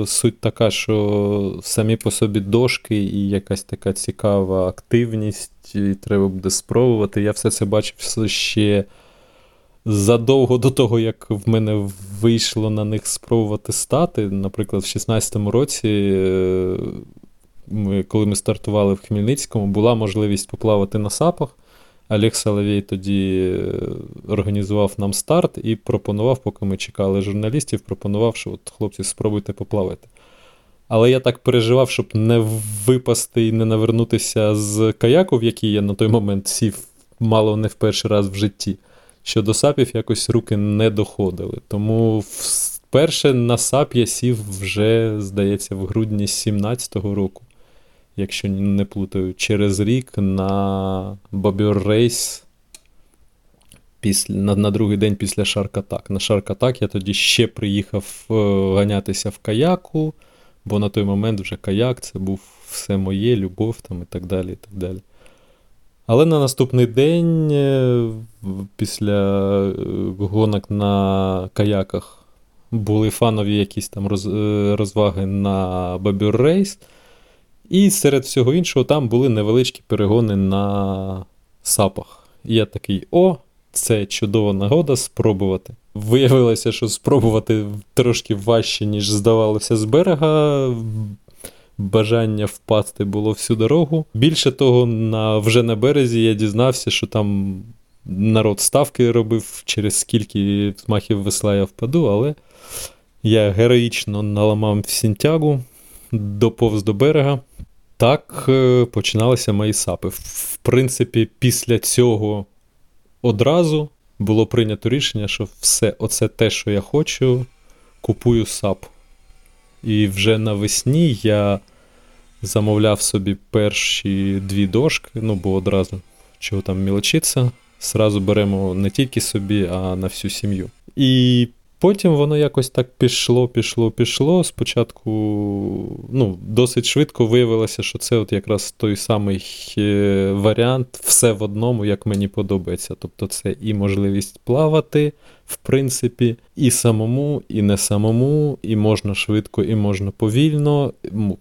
суть така, що самі по собі дошки і якась така цікава активність, і треба буде спробувати. Я все це бачив ще задовго до того, як в мене вийшло на них спробувати стати. Наприклад, в 16-му році, е, коли ми стартували в Хмельницькому, була можливість поплавати на сапах. Олег Соловій тоді е, організував нам старт і пропонував, поки ми чекали журналістів, пропонував, що от хлопці, спробуйте поплавати. Але я так переживав, щоб не випасти і не навернутися з каяку, в який я на той момент сів, мало не в перший раз в житті, що до сапів якось руки не доходили. Тому вперше на сап я сів вже, здається, в грудні 17-го року якщо не плутаю, через рік на Бобер Рейс після, на на другий день після Шаркатак. На Шаркатак я тоді ще приїхав е, ганятися в каяку, бо на той момент вже каяк це був все моє, любов там і так далі. і так далі. Але на наступний день, е, після е, гонок на каяках, були фанові якісь там розваги на Бабюр Рейс. І серед всього іншого, там були невеличкі перегони на сапах. І я такий: о, це чудова нагода спробувати. Виявилося, що спробувати трошки важче, ніж здавалося з берега. Бажання впасти було всю дорогу. Більше того, на, вже на березі я дізнався, що там народ ставки робив, через скільки змахів весла я впаду, але я героїчно наламав сінтягу, доповз до берега. Так е, починалися мої сапи. В принципі, після цього одразу було прийнято рішення, що все оце те, що я хочу, купую сап. І вже навесні я замовляв собі перші дві дошки, ну, бо одразу чого там мілочиться, зразу беремо не тільки собі, а на всю сім'ю. І Потім воно якось так пішло, пішло, пішло. Спочатку ну, досить швидко виявилося, що це от якраз той самий е, варіант, все в одному, як мені подобається. Тобто це і можливість плавати, в принципі, і самому, і не самому, і можна швидко, і можна повільно.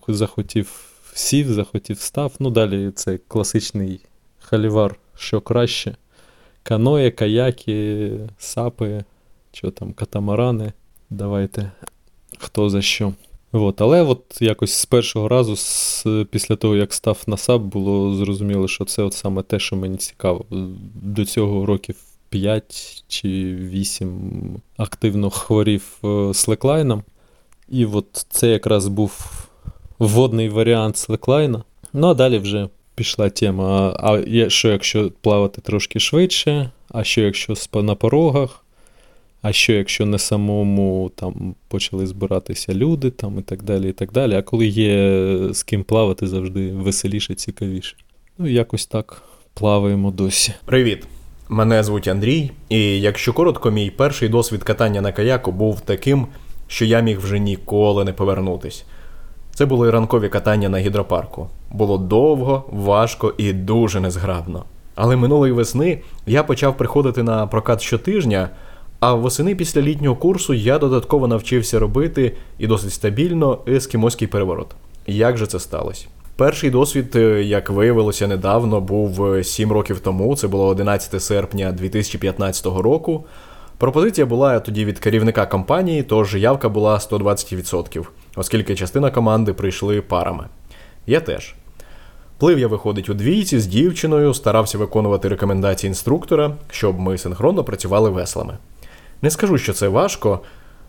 Захотів сів, захотів став. Ну, далі це класичний халівар, що краще. Каноє, каяки, сапи що там, катамарани. Давайте хто за що. От, але от якось з першого разу, з, після того, як став на САП, було зрозуміло, що це от саме те, що мені цікаво. До цього років 5 чи 8 активно хворів е, слеклайном. І от це якраз був водний варіант слеклайна. Ну а далі вже пішла тема: а що якщо плавати трошки швидше, а що якщо на порогах, а що якщо не самому там почали збиратися люди там і так далі. і так далі. А коли є з ким плавати, завжди веселіше, цікавіше. Ну, якось так плаваємо досі. Привіт! Мене звуть Андрій, і якщо коротко, мій перший досвід катання на каяку був таким, що я міг вже ніколи не повернутись. Це були ранкові катання на гідропарку. Було довго, важко і дуже незграбно. Але минулої весни я почав приходити на прокат щотижня, а восени після літнього курсу я додатково навчився робити і досить стабільно ескімоський переворот. Як же це сталося? Перший досвід, е, як виявилося недавно, був 7 років тому. Це було 11 серпня 2015 року. Пропозиція була тоді від керівника компанії, тож явка була 120%, оскільки частина команди прийшли парами. Я теж. Плив я виходить у двійці з дівчиною, старався виконувати рекомендації інструктора, щоб ми синхронно працювали веслами. Не скажу, що це важко,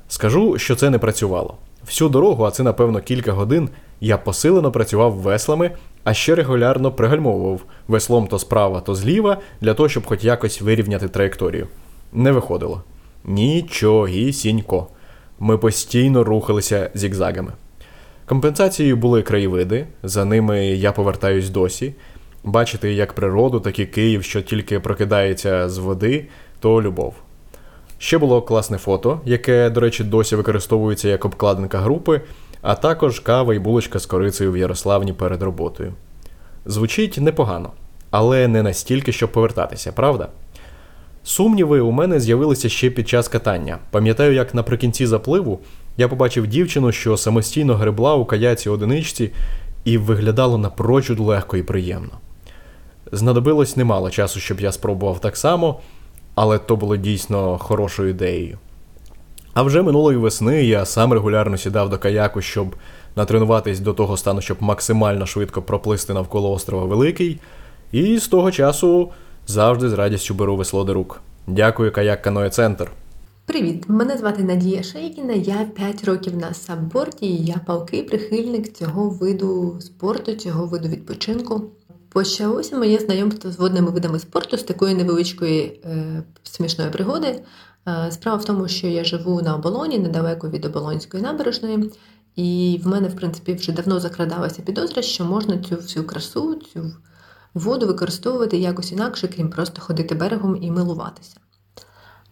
скажу, що це не працювало. Всю дорогу, а це, напевно, кілька годин, я посилено працював веслами, а ще регулярно пригальмовував веслом то справа, то зліва, для того, щоб хоч якось вирівняти траєкторію. Не виходило. Нічогісінько. Ми постійно рухалися зігзагами. Компенсацією були краєвиди, за ними я повертаюсь досі. Бачити як природу, так і Київ, що тільки прокидається з води, то любов. Ще було класне фото, яке, до речі, досі використовується як обкладинка групи, а також кава і булочка з корицею в Ярославні перед роботою. Звучить непогано, але не настільки, щоб повертатися, правда? Сумніви у мене з'явилися ще під час катання. Пам'ятаю, як наприкінці запливу я побачив дівчину, що самостійно гребла у каяці одиничці, і виглядало напрочуд легко і приємно. Знадобилось немало часу, щоб я спробував так само, але то було дійсно хорошою ідеєю. А вже минулої весни я сам регулярно сідав до каяку, щоб натренуватись до того стану, щоб максимально швидко проплисти навколо острова Великий, і з того часу завжди з радістю беру весло до рук. Дякую, каяк Каноє Центр. Привіт! Мене звати Надія Шейкіна, я 5 років на сабборді і я палкий прихильник цього виду спорту, цього виду відпочинку. Почалося моє знайомство з водними видами спорту з такої невеличкої е, смішної пригоди. Е, справа в тому, що я живу на оболоні, недалеко від оболонської набережної, і в мене, в принципі, вже давно закрадалася підозра, що можна цю всю красу, цю воду використовувати якось інакше, крім просто ходити берегом і милуватися.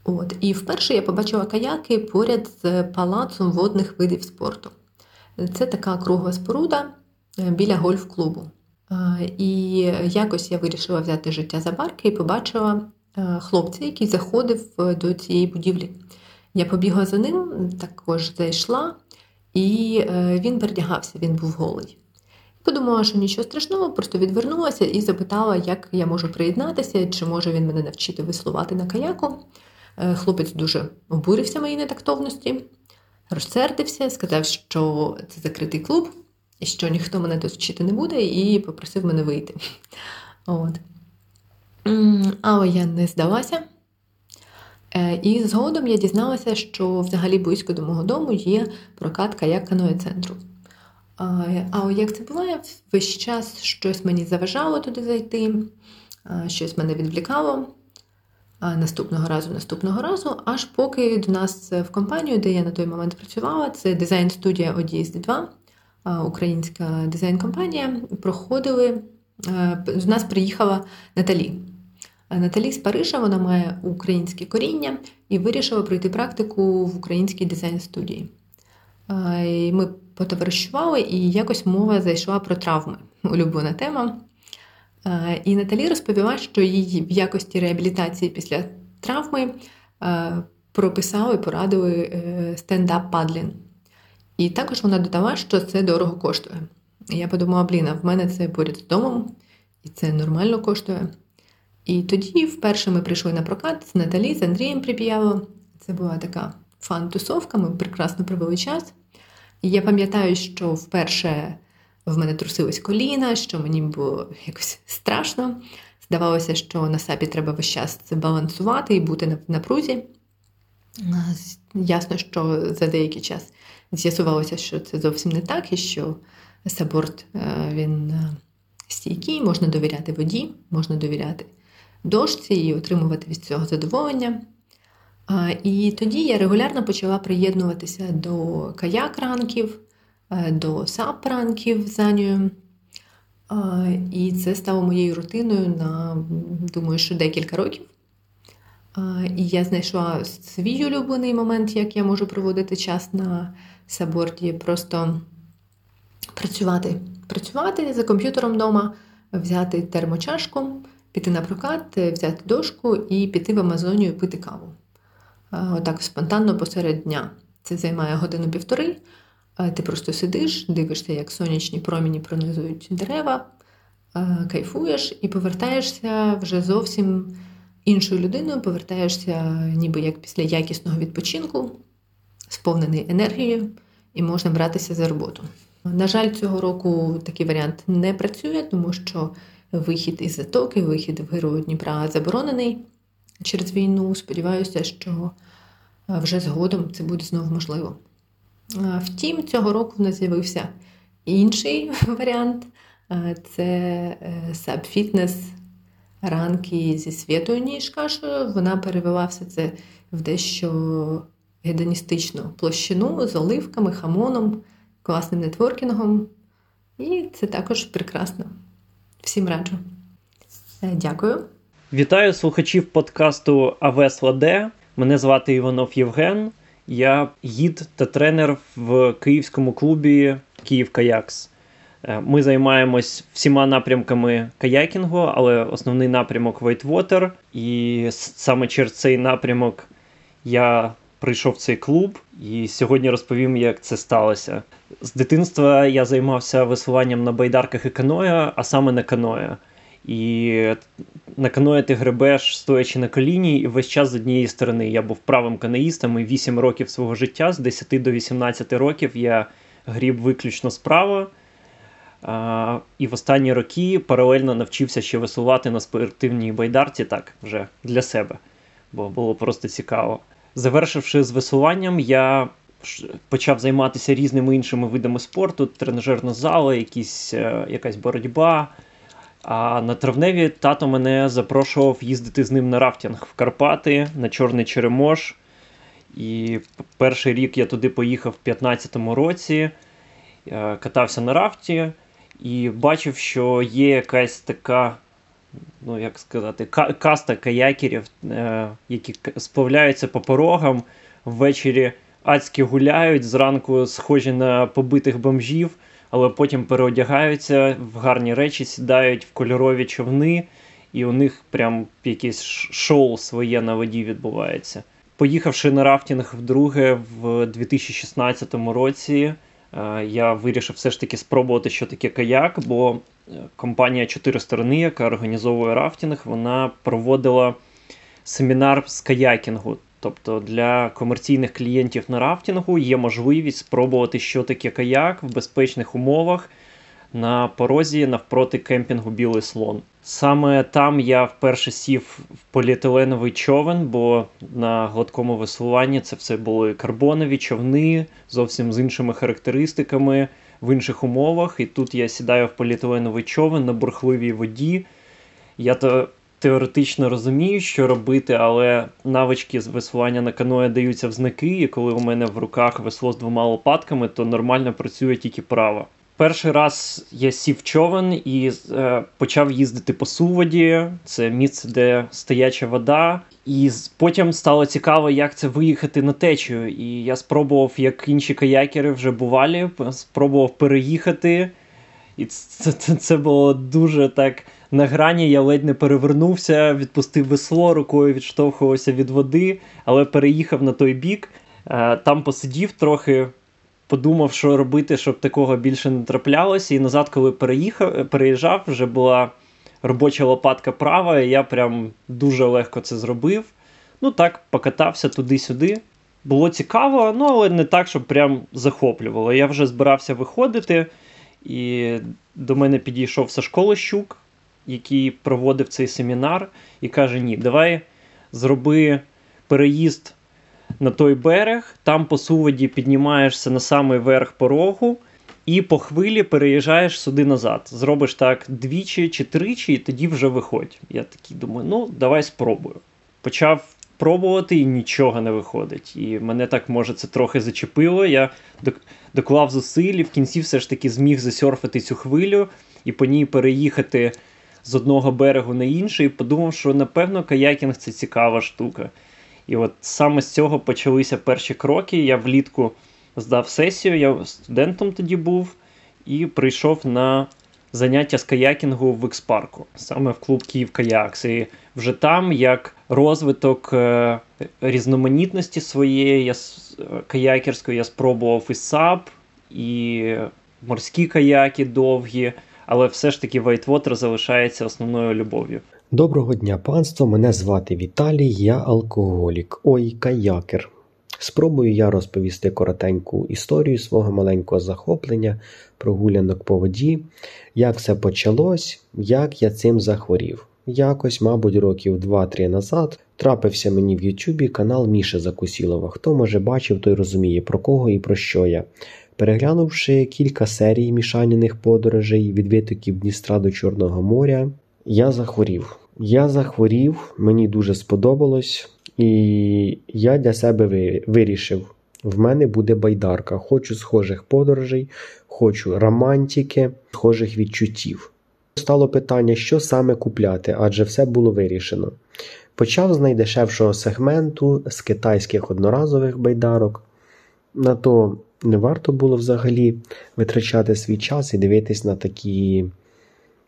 От. І вперше я побачила каяки поряд з палацом водних видів спорту. Це така кругла споруда е, біля гольф-клубу. І якось я вирішила взяти життя за барки і побачила е, хлопця, який заходив е, до цієї будівлі. Я побігла за ним, також зайшла, і він передягався, він був голий. Подумала, що нічого страшного, просто відвернулася і запитала, як я можу приєднатися, чи може він мене навчити веслувати на каяку. Е, хлопець дуже обурився моїй нетактовності, розсердився, сказав, що це закритий клуб, що ніхто мене тут вчити не буде, і попросив мене вийти. От. Але я не здалася. Е, і згодом я дізналася, що взагалі близько до мого дому є прокат каяк каноє центру. А як це буває, весь час щось мені заважало туди зайти, щось мене відвлікало наступного разу, наступного разу, аж поки до нас в компанію, де я на той момент працювала, це дизайн-студія ODSD 2, українська дизайн-компанія, проходили. До нас приїхала Наталі. Наталі з Парижа вона має українське коріння і вирішила пройти практику в українській дизайн-студії. Ми потоваришували, і якось мова зайшла про травми. Улюблена тема. Е, і Наталі розповіла, що її в якості реабілітації після травми е, прописали, порадили е, стендап падлін. І також вона додала, що це дорого коштує. Я подумала, блін, а в мене це поряд з домом, і це нормально коштує. І тоді вперше ми прийшли на прокат з Наталі, з Андрієм Припіяло. Це була така фан-тусовка, ми прекрасно провели час. І я пам'ятаю, що вперше в мене трусилось коліна, що мені було якось страшно. Здавалося, що на сапі треба весь час це балансувати і бути на напрузі. Ясно, що за деякий час з'ясувалося, що це зовсім не так, і що саборт е, він е, стійкий, можна довіряти воді, можна довіряти дошці і отримувати від цього задоволення. І тоді я регулярно почала приєднуватися до каяк-ранків, е, до сап-ранків з Анею. І це стало моєю рутиною на, думаю, що декілька років. І я знайшла свій улюблений момент, як я можу проводити час на саборді, просто працювати. Працювати за комп'ютером вдома, взяти термочашку, піти на прокат, взяти дошку і піти в Амазонію пити каву. Отак спонтанно посеред дня. Це займає годину-півтори. Ти просто сидиш, дивишся, як сонячні проміні пронизують дерева, кайфуєш і повертаєшся вже зовсім іншою людиною, повертаєшся ніби як після якісного відпочинку, сповнений енергією, і можна братися за роботу. На жаль, цього року такий варіант не працює, тому що вихід із затоки, вихід в герою Дніпра заборонений через війну. Сподіваюся, що вже згодом це буде знову можливо. Втім, цього року в нас з'явився інший варіант це е, саб-фітнес ранки зі святою ніж кашею. Вона перевела все це в дещо гедоністичну площину з оливками, хамоном, класним нетворкінгом. І це також прекрасно. Всім раджу. Е, дякую. Вітаю слухачів подкасту Авес Ладе. Мене звати Іванов Євген. Я гід та тренер в київському клубі Київ Каякс. Е, ми займаємось всіма напрямками каякінгу, але основний напрямок Whitewater. І саме через цей напрямок я прийшов в цей клуб і сьогодні розповім, як це сталося. З дитинства я займався веслуванням на байдарках і каноя, а саме на каноя. І на каное ти гребеш, стоячи на коліні, і весь час з однієї сторони. Я був правим каноїстом і 8 років свого життя, з 10 до 18 років я гріб виключно справа. А, І в останні роки паралельно навчився ще веслувати на спортивній байдарці, так, вже для себе, бо було просто цікаво. Завершивши з веслуванням, я почав займатися різними іншими видами спорту: тренажерна зала, якісь, е, якась боротьба. А на травневі тато мене запрошував їздити з ним на рафтинг в Карпати на Чорний Черемош. І перший рік я туди поїхав в 2015 році, е, катався на рафті і бачив, що є якась така, ну як сказати, каста каякерів, е, які сплавляються по порогам, ввечері адськи гуляють, зранку схожі на побитих бомжів але потім переодягаються в гарні речі, сідають в кольорові човни, і у них прям якесь шоу своє на воді відбувається. Поїхавши на рафтинг вдруге в 2016 році, я вирішив все ж таки спробувати, що таке каяк, бо е, компанія Чотири сторони, яка організовує рафтинг, вона проводила семінар з каякінгу. Тобто для комерційних клієнтів на рафтингу є можливість спробувати, що таке каяк в безпечних умовах на порозі навпроти кемпінгу Білий слон. Саме там я вперше сів в поліетиленовий човен, бо на гладкому веслуванні це все були карбонові човни зовсім з іншими характеристиками в інших умовах. І тут я сідаю в поліетиленовий човен на бурхливій воді. Я то теоретично розумію, що робити, але навички з веслування на каное даються в знаки, і коли у мене в руках весло з двома лопатками, то нормально працює тільки право. Перший раз я сів човен і е, почав їздити по суводі. Це місце, де стояча вода. І потім стало цікаво, як це виїхати на течію. І я спробував, як інші каякери вже бувалі, спробував переїхати. І це, це, це було дуже так на грані я ледь не перевернувся, відпустив весло, рукою відштовхувався від води, але переїхав на той бік, е, там посидів трохи, подумав, що робити, щоб такого більше не траплялося. І назад, коли переїхав, переїжджав, вже була робоча лопатка права, і я прям дуже легко це зробив. Ну так, покатався туди-сюди. було цікаво, ну але не так, щоб прям захоплювало. Я вже збирався виходити, і до мене підійшов Сашко Лощук, який проводив цей семінар, і каже: Ні, давай зроби переїзд на той берег, там по суводі піднімаєшся на самий верх порогу. І по хвилі переїжджаєш сюди назад. Зробиш так двічі чи тричі, і тоді вже виходь. Я такий думаю, ну давай спробую. Почав пробувати і нічого не виходить. І мене так може це трохи зачепило. Я доклав зусиль і в кінці все ж таки зміг засерфити цю хвилю і по ній переїхати з одного берегу на інший. І подумав, що напевно каякінг це цікава штука. І от саме з цього почалися перші кроки. Я влітку здав сесію, я студентом тоді був і прийшов на заняття з каякінгу в Ікспарку, саме в клуб Київ Каякс. І вже там, як розвиток е, різноманітності своєї я, каякерської, я спробував і САП, і морські каяки довгі, але все ж таки Вайтвотер залишається основною любов'ю. Доброго дня, панство! Мене звати Віталій, я алкоголік. Ой, каякер. Спробую я розповісти коротеньку історію свого маленького захоплення, прогулянок по воді, як все почалось, як я цим захворів. Якось, мабуть, років 2-3 назад трапився мені в Ютубі канал Міша Закусілова. Хто може бачив, той розуміє, про кого і про що я. Переглянувши кілька серій мішаняних подорожей від витоків Дністра до Чорного моря, я захворів. Я захворів, мені дуже сподобалось. І я для себе вирішив: в мене буде байдарка. Хочу схожих подорожей, хочу романтики, схожих відчуттів. Стало питання, що саме купляти, адже все було вирішено. Почав з найдешевшого сегменту з китайських одноразових байдарок. На то не варто було взагалі витрачати свій час і дивитись на, такі,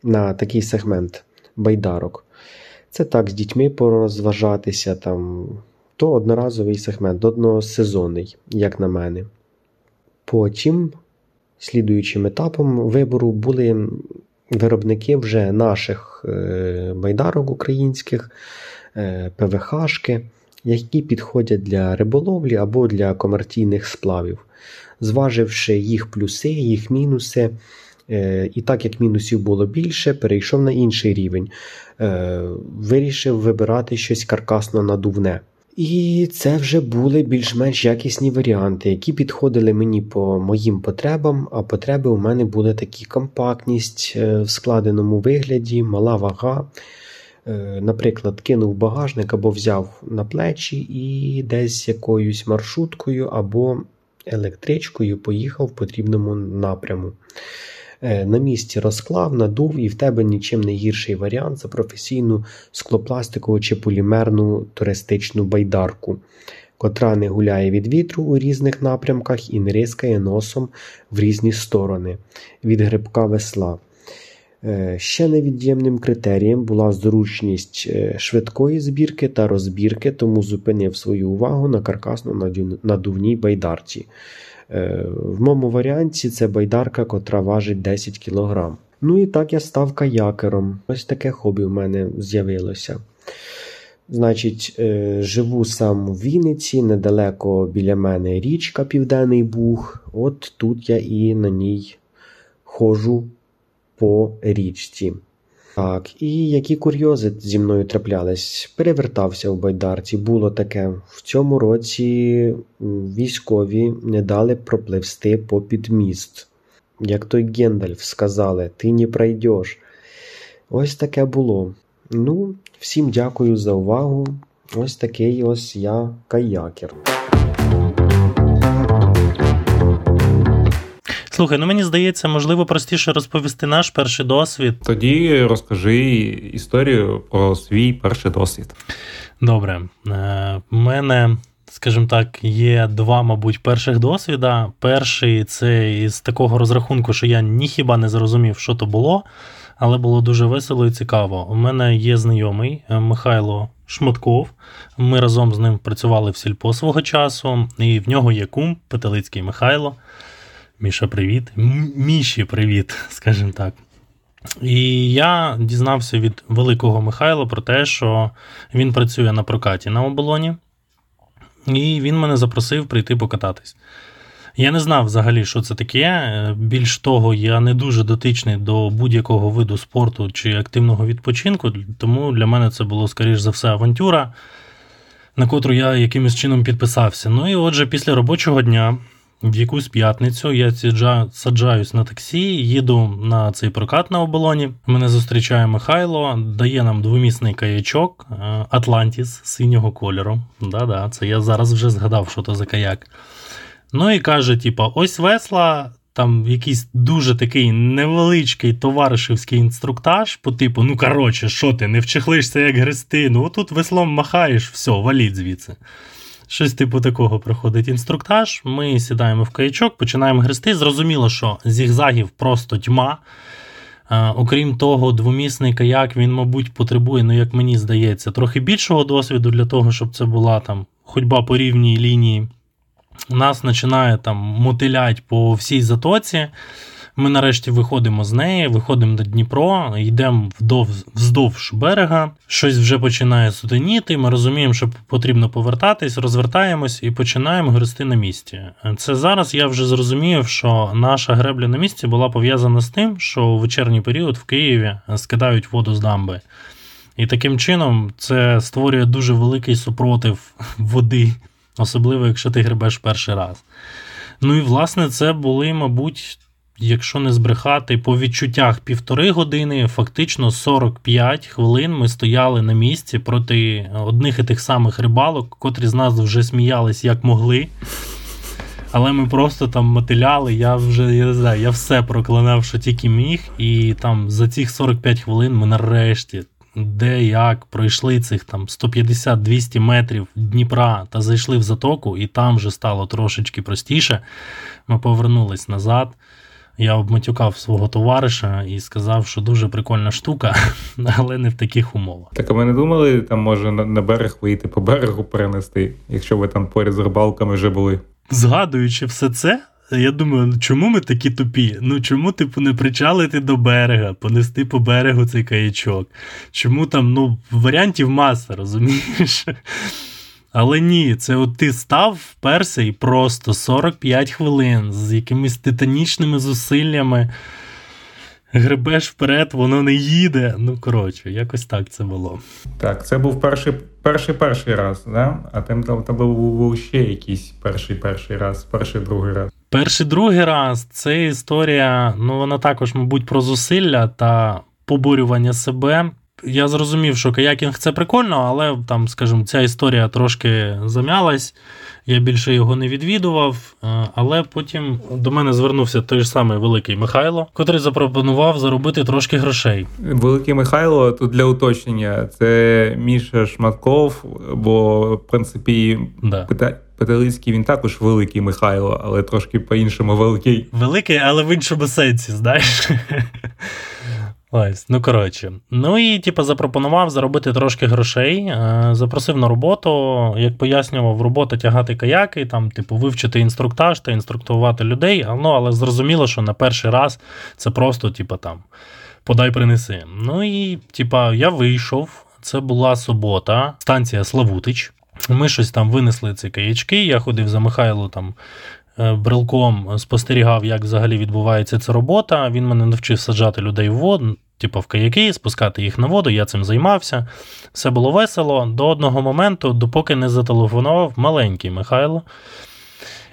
на такий сегмент байдарок. Це так, з дітьми порозважатися, там, то одноразовий сегмент, односезонний, як на мене. Потім, слідуючим етапом вибору, були виробники вже наших е, байдарок українських, е, ПВХшки, які підходять для риболовлі або для комерційних сплавів. Зваживши їх плюси, їх мінуси. Е, і так як мінусів було більше, перейшов на інший рівень. Е, вирішив вибирати щось каркасно надувне. І це вже були більш-менш якісні варіанти, які підходили мені по моїм потребам, а потреби у мене були такі компактність е, в складеному вигляді, мала вага. Наприклад, кинув багажник або взяв на плечі і десь якоюсь маршруткою або електричкою поїхав в потрібному напряму. Е, на місці розклав, надув, і в тебе нічим не гірший варіант за професійну склопластикову чи полімерну туристичну байдарку, котра не гуляє від вітру у різних напрямках і не рискає носом в різні сторони від грибка весла. Е, ще невід'ємним критерієм була зручність е, швидкої збірки та розбірки, тому зупинив свою увагу на каркасно-надувній байдарці. Е, в моєму варіанті це байдарка, котра важить 10 кг. Ну і так я став каякером. Ось таке хобі в мене з'явилося. Значить, е, живу сам в Вінниці, недалеко біля мене річка Південний Буг. От тут я і на ній ходжу по річці. Так, і які курйози зі мною траплялись? Перевертався в байдарці. Було таке. В цьому році військові не дали пропливсти попід міст. Як той Гендальф сказали, ти не пройдеш. Ось таке було. Ну, всім дякую за увагу. Ось такий ось я каякер. Слухай, ну мені здається, можливо, простіше розповісти наш перший досвід. Тоді розкажи історію про свій перший досвід. Добре. У е, мене, скажімо так, є два, мабуть, перших досвіда. Перший це із такого розрахунку, що я ніхіба не зрозумів, що то було, але було дуже весело і цікаво. У мене є знайомий е, Михайло. Шматков, ми разом з ним працювали в сільпо свого часу, і в нього є кум Петелицький Михайло. Міша, привіт. Міші, привіт, скажімо так. І я дізнався від великого Михайла про те, що він працює на прокаті на оболоні. і він мене запросив прийти покататись. Я не знав взагалі, що це таке. Більш того, я не дуже дотичний до будь-якого виду спорту чи активного відпочинку, тому для мене це було, скоріш за все, авантюра, на котру я якимось чином підписався. Ну і отже, після робочого дня, в якусь п'ятницю, я саджаюсь на таксі, їду на цей прокат на оболоні. Мене зустрічає Михайло, дає нам двомісний каячок Атлантіс синього кольору. Да-да, це я зараз вже згадав, що це за каяк. Ну і каже: типа, ось весла, там якийсь дуже такий невеличкий товаришівський інструктаж, по типу, ну коротше, що ти, не вчехлишся як грести, ну тут веслом махаєш, все, валіть звідси. Щось типу такого проходить інструктаж. Ми сідаємо в каячок, починаємо грести. Зрозуміло, що зігзагів просто тьма. А, окрім того, двомісний каяк, він, мабуть, потребує, ну, як мені здається, трохи більшого досвіду для того, щоб це була там ходьба по рівній лінії нас починає там мотилять по всій затоці. Ми нарешті виходимо з неї, виходимо до Дніпро, йдемо вдовж, вздовж берега, щось вже починає сутеніти. Ми розуміємо, що потрібно повертатись, розвертаємось і починаємо грести на місці. Це зараз я вже зрозумів, що наша гребля на місці була пов'язана з тим, що у вечірній період в Києві скидають воду з дамби. І таким чином це створює дуже великий супротив води особливо, якщо ти гребеш перший раз. Ну і власне це були, мабуть, якщо не збрехати, по відчуттях півтори години, фактично 45 хвилин ми стояли на місці проти одних і тих самих рибалок, котрі з нас вже сміялись як могли. Але ми просто там мотиляли, я вже я не знаю, я все проклинав, що тільки міг, і там за цих 45 хвилин ми нарешті де як пройшли цих там 150-200 метрів Дніпра та зайшли в затоку, і там вже стало трошечки простіше. Ми повернулись назад. Я обматюкав свого товариша і сказав, що дуже прикольна штука, але не в таких умовах. Так а ви не думали, там може на берег вийти по берегу перенести, якщо ви там поряд з рибалками вже були? Згадуючи все це, я думаю, чому ми такі тупі? Ну чому, типу, не причалити до берега, понести по берегу цей каячок? Чому там, ну, варіантів маса, розумієш? Але ні, це от ти став вперся і просто 45 хвилин з якимись титанічними зусиллями. Гребеш вперед, воно не їде. Ну, коротше, якось так це було. Так, це був перший перший перший раз, да? а там там, там був ще якийсь перший перший раз, перший другий раз. Перший другий раз це історія, ну вона також, мабуть, про зусилля та поборювання себе. Я зрозумів, що каякінг це прикольно, але там, скажімо, ця історія трошки зам'ялась. Я більше його не відвідував, е, але потім до мене звернувся той ж самий великий Михайло, котрий запропонував заробити трошки грошей. Великий Михайло тут для уточнення це Міша Шматков, бо в принципі да. питання. Петелицький він також великий Михайло, але трошки по-іншому великий. Великий, але в іншому сенсі, знаєш. Ось, ну коротше. Ну і типу, запропонував заробити трошки грошей, е, запросив на роботу, як пояснював, робота тягати каяки, там, типу, вивчити інструктаж та інструктувати людей. Ну, але зрозуміло, що на перший раз це просто, типу, там, подай принеси. Ну і, типа, я вийшов. Це була субота, станція Славутич. Ми щось там винесли ці каячки. Я ходив за Михайло там брелком спостерігав, як взагалі відбувається ця робота. Він мене навчив саджати людей в воду, типу в каяки, спускати їх на воду. Я цим займався. Все було весело до одного моменту, допоки не зателефонував маленький Михайло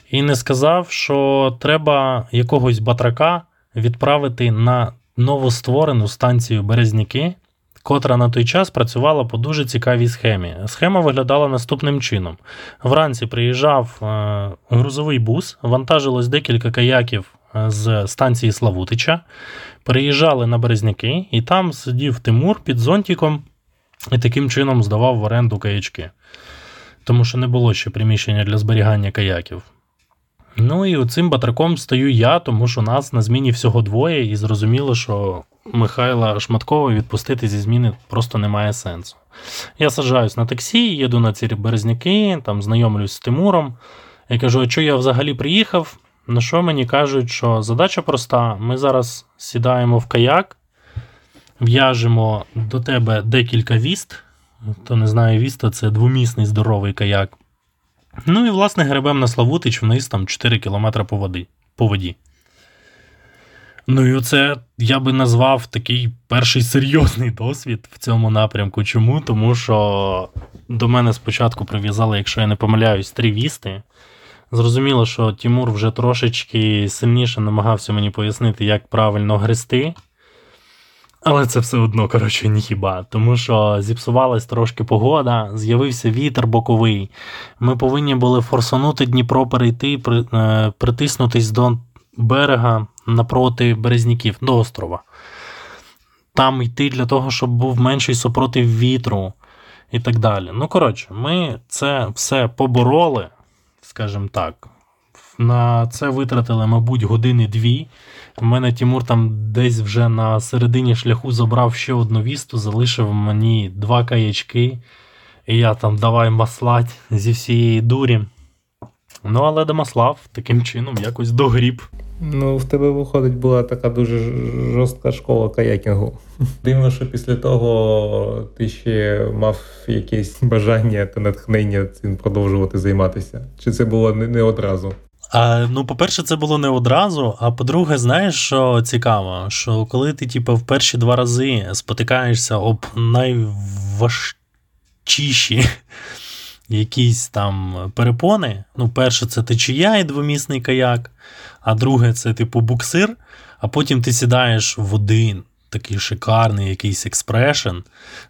і не сказав, що треба якогось батрака відправити на новостворену станцію Березняки котра на той час працювала по дуже цікавій схемі. Схема виглядала наступним чином: вранці приїжджав е, грузовий бус, вантажилось декілька каяків е, з станції Славутича, приїжджали на Березняки, і там сидів Тимур під зонтиком і таким чином здавав в оренду каячки. Тому що не було ще приміщення для зберігання каяків. Ну і цим батраком стою я, тому що нас на зміні всього двоє, і зрозуміло, що Михайла Шматкова відпустити зі зміни просто немає сенсу. Я саджаюсь на таксі, їду на ці березняки, там знайомлюсь з Тимуром. Я кажу, а що я взагалі приїхав? На що мені кажуть, що задача проста: ми зараз сідаємо в каяк, в'яжемо до тебе декілька віст. Хто не знає, віста це двомісний здоровий каяк. Ну і власне гребем на Славутич вниз там 4 кілометри по воді. Ну і оце я би назвав такий перший серйозний досвід в цьому напрямку. Чому? Тому що до мене спочатку прив'язали, якщо я не помиляюсь, три вісти. Зрозуміло, що Тімур вже трошечки сильніше намагався мені пояснити, як правильно грести. Але це все одно, коротше, ніхіба. Тому що зіпсувалась трошки погода, з'явився вітер боковий. Ми повинні були форсанути Дніпро перейти, е, притиснутись до берега напроти Березняків, до острова. Там йти для того, щоб був менший супротив вітру і так далі. Ну, коротше, ми це все побороли, скажімо так. На це витратили, мабуть, години-дві. У мене Тимур там десь вже на середині шляху забрав ще одну вісту, залишив мені два каячки. І я там давай маслать зі всієї дурі. Ну, але Домаслав таким чином якось догріб. Ну, в тебе виходить була така дуже жорстка школа каякінгу. Дивно, що після того ти ще мав якесь бажання та натхнення цим продовжувати займатися. Чи це було не, не одразу? А, Ну, по-перше, це було не одразу. А по-друге, знаєш, що цікаво, що коли ти, типу, в перші два рази спотикаєшся об найважчіші якісь там перепони. Ну, перше, це течія і двомісний каяк, а друге, це типу буксир, а потім ти сідаєш в один. Такий шикарний якийсь експрешн,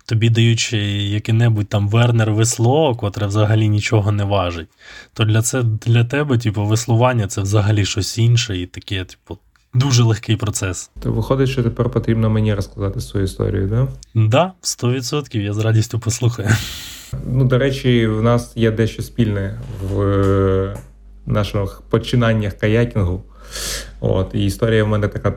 тобі даючи яке-небудь там Вернер весло, котре взагалі нічого не важить, то для це для тебе, типу, веслування це взагалі щось інше, і таке, типу, дуже легкий процес. То виходить, що тепер потрібно мені розказати свою історію? Да? Да, 100%, я з радістю послухаю. Ну, до речі, в нас є дещо спільне в наших починаннях каякінгу. От, І історія в мене така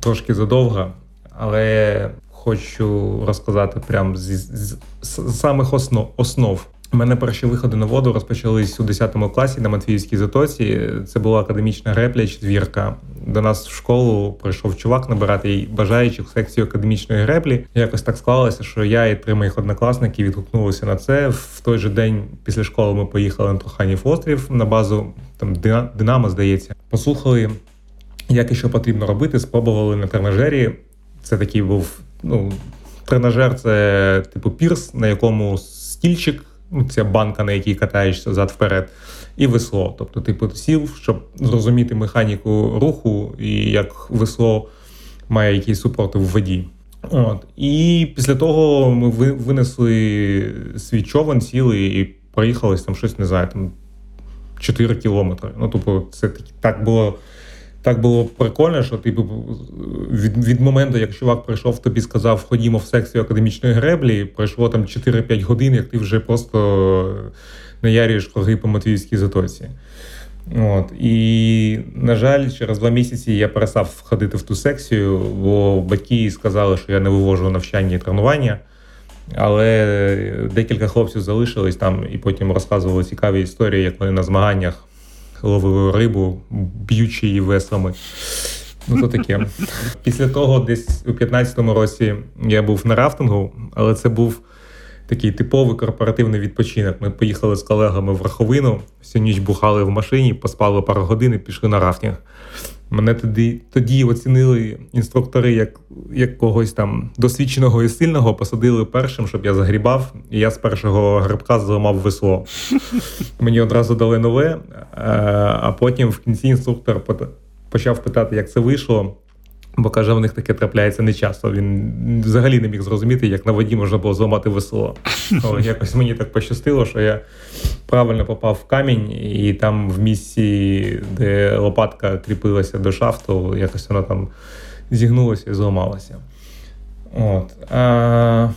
трошки задовга, але хочу розказати прямо з, з, з самих основ. основ. У мене перші виходи на воду розпочались у 10 класі на Матвіївській затоці. Це була академічна грепля четвірка. До нас в школу прийшов чувак набирати бажаючих в секцію академічної греплі. Якось так склалося, що я і три моїх однокласники відгукнулися на це. В той же день після школи ми поїхали на Труханів острів на базу там Динамо, здається. Послухали, як і що потрібно робити. Спробували на тренажері. Це такий був ну тренажер, це типу пірс, на якому стільчик. Ну, ця банка, на якій катаєшся зад вперед, і весло. Тобто ти типу, сів, щоб зрозуміти механіку руху і як весло має якийсь супротив в воді. От. І після того ми винесли свій човен, сіли і проїхали там щось, не знаю, там 4 кілометри. Ну, тобто, це так було так було прикольно, що типу від від моменту, як чувак прийшов, тобі сказав, ходімо в секцію академічної греблі, пройшло там 4-5 годин, як ти вже просто наярюєш круги по Матвіївській затоці. От. І, на жаль, через два місяці я перестав ходити в ту секцію, бо батьки сказали, що я не вивожу навчання і тренування. Але декілька хлопців залишились там і потім розказували цікаві історії, як вони на змаганнях ловили рибу, б'ючи її веслами. Ну, то таке. Після того, десь у 15-му році я був на рафтингу, але це був такий типовий корпоративний відпочинок. Ми поїхали з колегами в Раховину, всю ніч бухали в машині, поспали пару годин і пішли на рафтинг. Мене тоді тоді оцінили інструктори як як когось там досвідченого і сильного, посадили першим, щоб я загрібав, і я з першого грибка зламав весло. Мені одразу дали нове, е, а потім в кінці інструктор почав питати, як це вийшло. Бо каже, в них таке трапляється не часто. Він взагалі не міг зрозуміти, як на воді можна було зламати весло. Але якось мені так пощастило, що я правильно попав в камінь, і там в місці, де лопатка кріпилася до шафту, якось воно там зігнулося і зламалося. От. А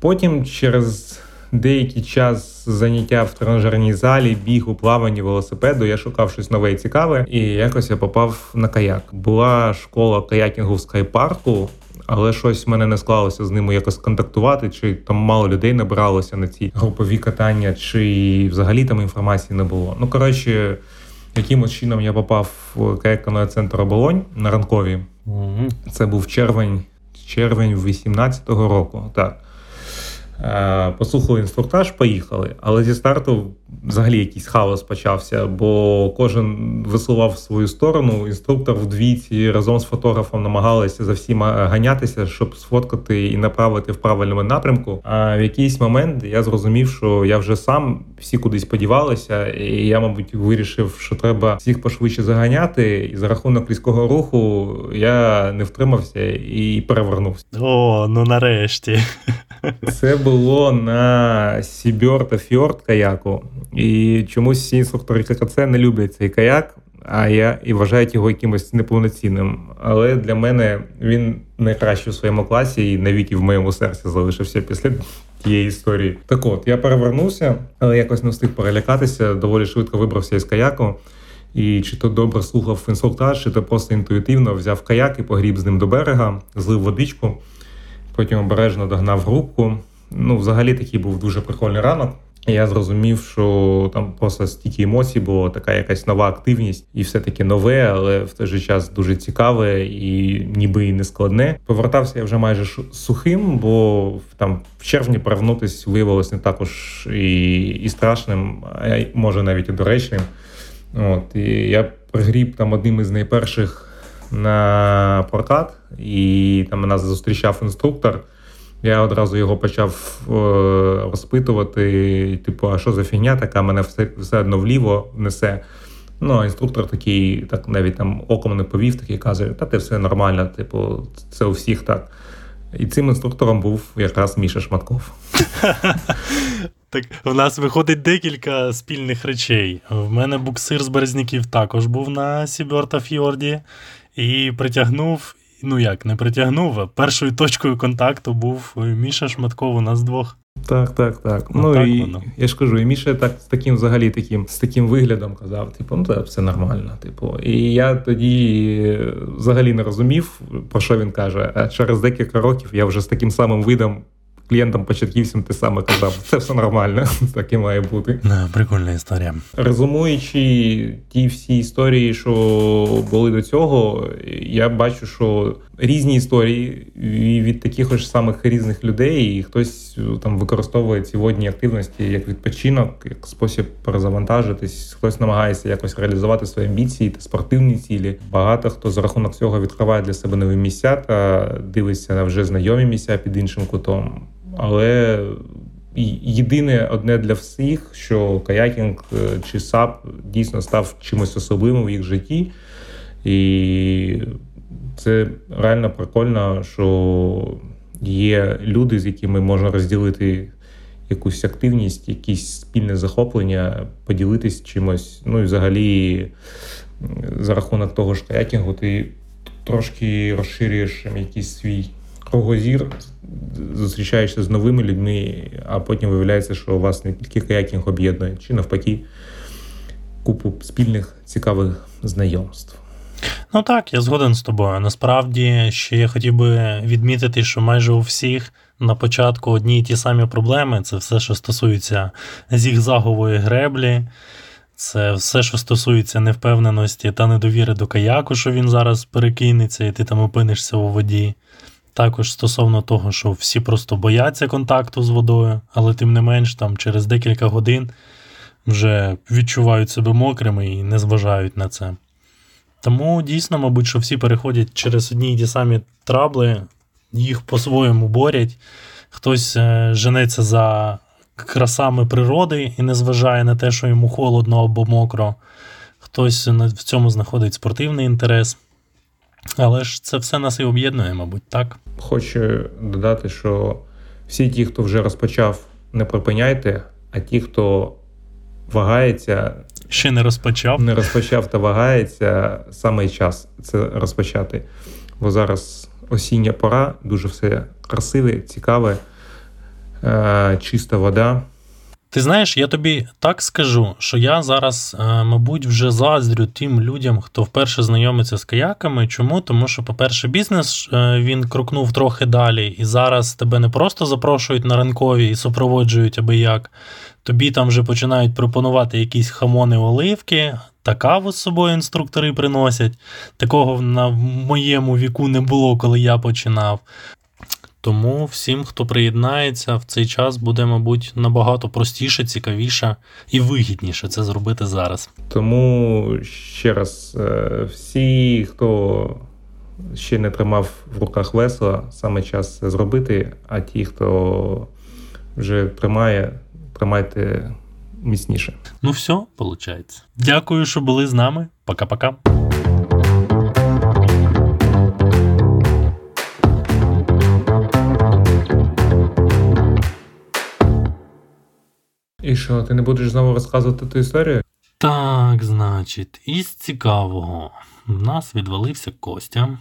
Потім через деякий час заняття в тренажерній залі, бігу, плаванні, велосипеду. Я шукав щось нове і цікаве, і якось я попав на каяк. Була школа каякінгу в скайпарку. Але щось в мене не склалося з ними якось контактувати, чи там мало людей набиралося на ці групові катання, чи взагалі там інформації не було. Ну коротше, якимось чином я попав в каяк центр оболонь на ранкові. Це був червень, червень 18-го року. Так. Е, послухали інструктаж, поїхали. Але зі старту взагалі якийсь хаос почався, бо кожен висував свою сторону. Інструктор вдвійці разом з фотографом намагалися за всім ганятися, щоб сфоткати і направити в правильному напрямку. А в якийсь момент я зрозумів, що я вже сам всі кудись подівалися, і я, мабуть, вирішив, що треба всіх пошвидше заганяти. І за рахунок різкого руху я не втримався і перевернувся. О, ну нарешті. Це було на Seabird та Fjord каяку. І чомусь всі інструктори ККЦ не люблять цей каяк, а й вважають його якимось неповноцінним. Але для мене він найкращий у своєму класі і навіки в моєму серці залишився після тієї історії. Так от я перевернувся, але якось не встиг перелякатися, доволі швидко вибрався із каяку. І чи то добре слухав інструктаж, чи то просто інтуїтивно взяв каяк і погріб з ним до берега, злив водичку, потім обережно догнав групку. Ну, взагалі такий був дуже прикольний ранок. Я зрозумів, що там просто стільки емоцій було, така якась нова активність, і все таки нове, але в той же час дуже цікаве і ніби і не складне. Повертався я вже майже сухим, бо там в червні перевернутися виявилось не також і і страшним, а може навіть і доречним. От і я пригріб там одним із найперших на прокат, і там нас зустрічав інструктор. Я одразу його почав е, розпитувати, типу, а що за фігня така, мене все все одно вліво несе. Ну, а інструктор такий, так навіть там оком не повів, такий каже, та ти все нормально, типу, це у всіх так. І цим інструктором був якраз Міша Шматков. Так, у нас виходить декілька спільних речей. В мене буксир з Березняків також був на Сіберта Фьорді і притягнув ну як, не притягнув, а першою точкою контакту був Міша Шматков у нас двох. Так, так, так. Ну, ну так і воно. я ж кажу, і Міша так з таким взагалі таким з таким виглядом казав: типу, ну це все нормально. Типу, і я тоді взагалі не розумів, про що він каже. А через декілька років я вже з таким самим видом клієнтам початківцям ти саме казав, це все нормально, так і має бути. Не, прикольна історія. Резумуючи ті всі історії, що були до цього, я бачу, що різні історії від таких ж самих різних людей, і хтось там використовує ці водні активності як відпочинок, як спосіб перезавантажитись, хтось намагається якось реалізувати свої амбіції та спортивні цілі. Багато хто за рахунок цього відкриває для себе нові місця та дивиться на вже знайомі місця під іншим кутом. Але єдине одне для всіх, що каякінг е, чи САП дійсно став чимось особливим в їх житті. І це реально прикольно, що є люди, з якими можна розділити якусь активність, якісь спільне захоплення, поділитись чимось. Ну і взагалі, за рахунок того ж каякінгу, ти трошки розширюєш якийсь свій кругозір, зустрічаєшся з новими людьми, а потім виявляється, що у вас не тільки каякінг об'єднує, чи навпаки, купу спільних цікавих знайомств. Ну так, я згоден з тобою. Насправді ще я хотів би відмітити, що майже у всіх на початку одні і ті самі проблеми. Це все, що стосується зігзагової греблі, це все, що стосується невпевненості та недовіри до каяку, що він зараз перекинеться, і ти там опинишся у воді. Також стосовно того, що всі просто бояться контакту з водою, але тим не менш, там через декілька годин вже відчувають себе мокрими і не зважають на це. Тому дійсно, мабуть, що всі переходять через одні й ті самі трабли, їх по-своєму борять. Хтось е, женеться за красами природи і не зважає на те, що йому холодно або мокро. Хтось в цьому знаходить спортивний інтерес. Але ж це все нас і об'єднує, мабуть, так? Хочу додати, що всі ті, хто вже розпочав, не припиняйте, а ті, хто вагається, ще не розпочав. Не розпочав та вагається саме час це розпочати. Бо зараз осіння пора, дуже все красиве, цікаве, е, чиста вода. Ти знаєш, я тобі так скажу, що я зараз, е, мабуть, вже заздрю тим людям, хто вперше знайомиться з каяками. Чому? Тому що, по-перше, бізнес е, він крокнув трохи далі, і зараз тебе не просто запрошують на ранкові і супроводжують аби як. Тобі там вже починають пропонувати якісь хамони оливки, та каву з собою інструктори приносять. Такого на моєму віку не було, коли я починав. Тому всім, хто приєднається в цей час, буде, мабуть, набагато простіше, цікавіше і вигідніше це зробити зараз. Тому ще раз, е, всі, хто ще не тримав в руках весла, саме час це зробити. А ті, хто вже тримає, тримайте міцніше. Ну все, виходить. Дякую, що були з нами. Пока-пока. І що, ти не будеш знову розказувати ту історію? Так, значить, із цікавого. В нас відвалився Костя.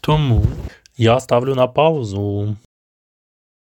Тому я ставлю на паузу.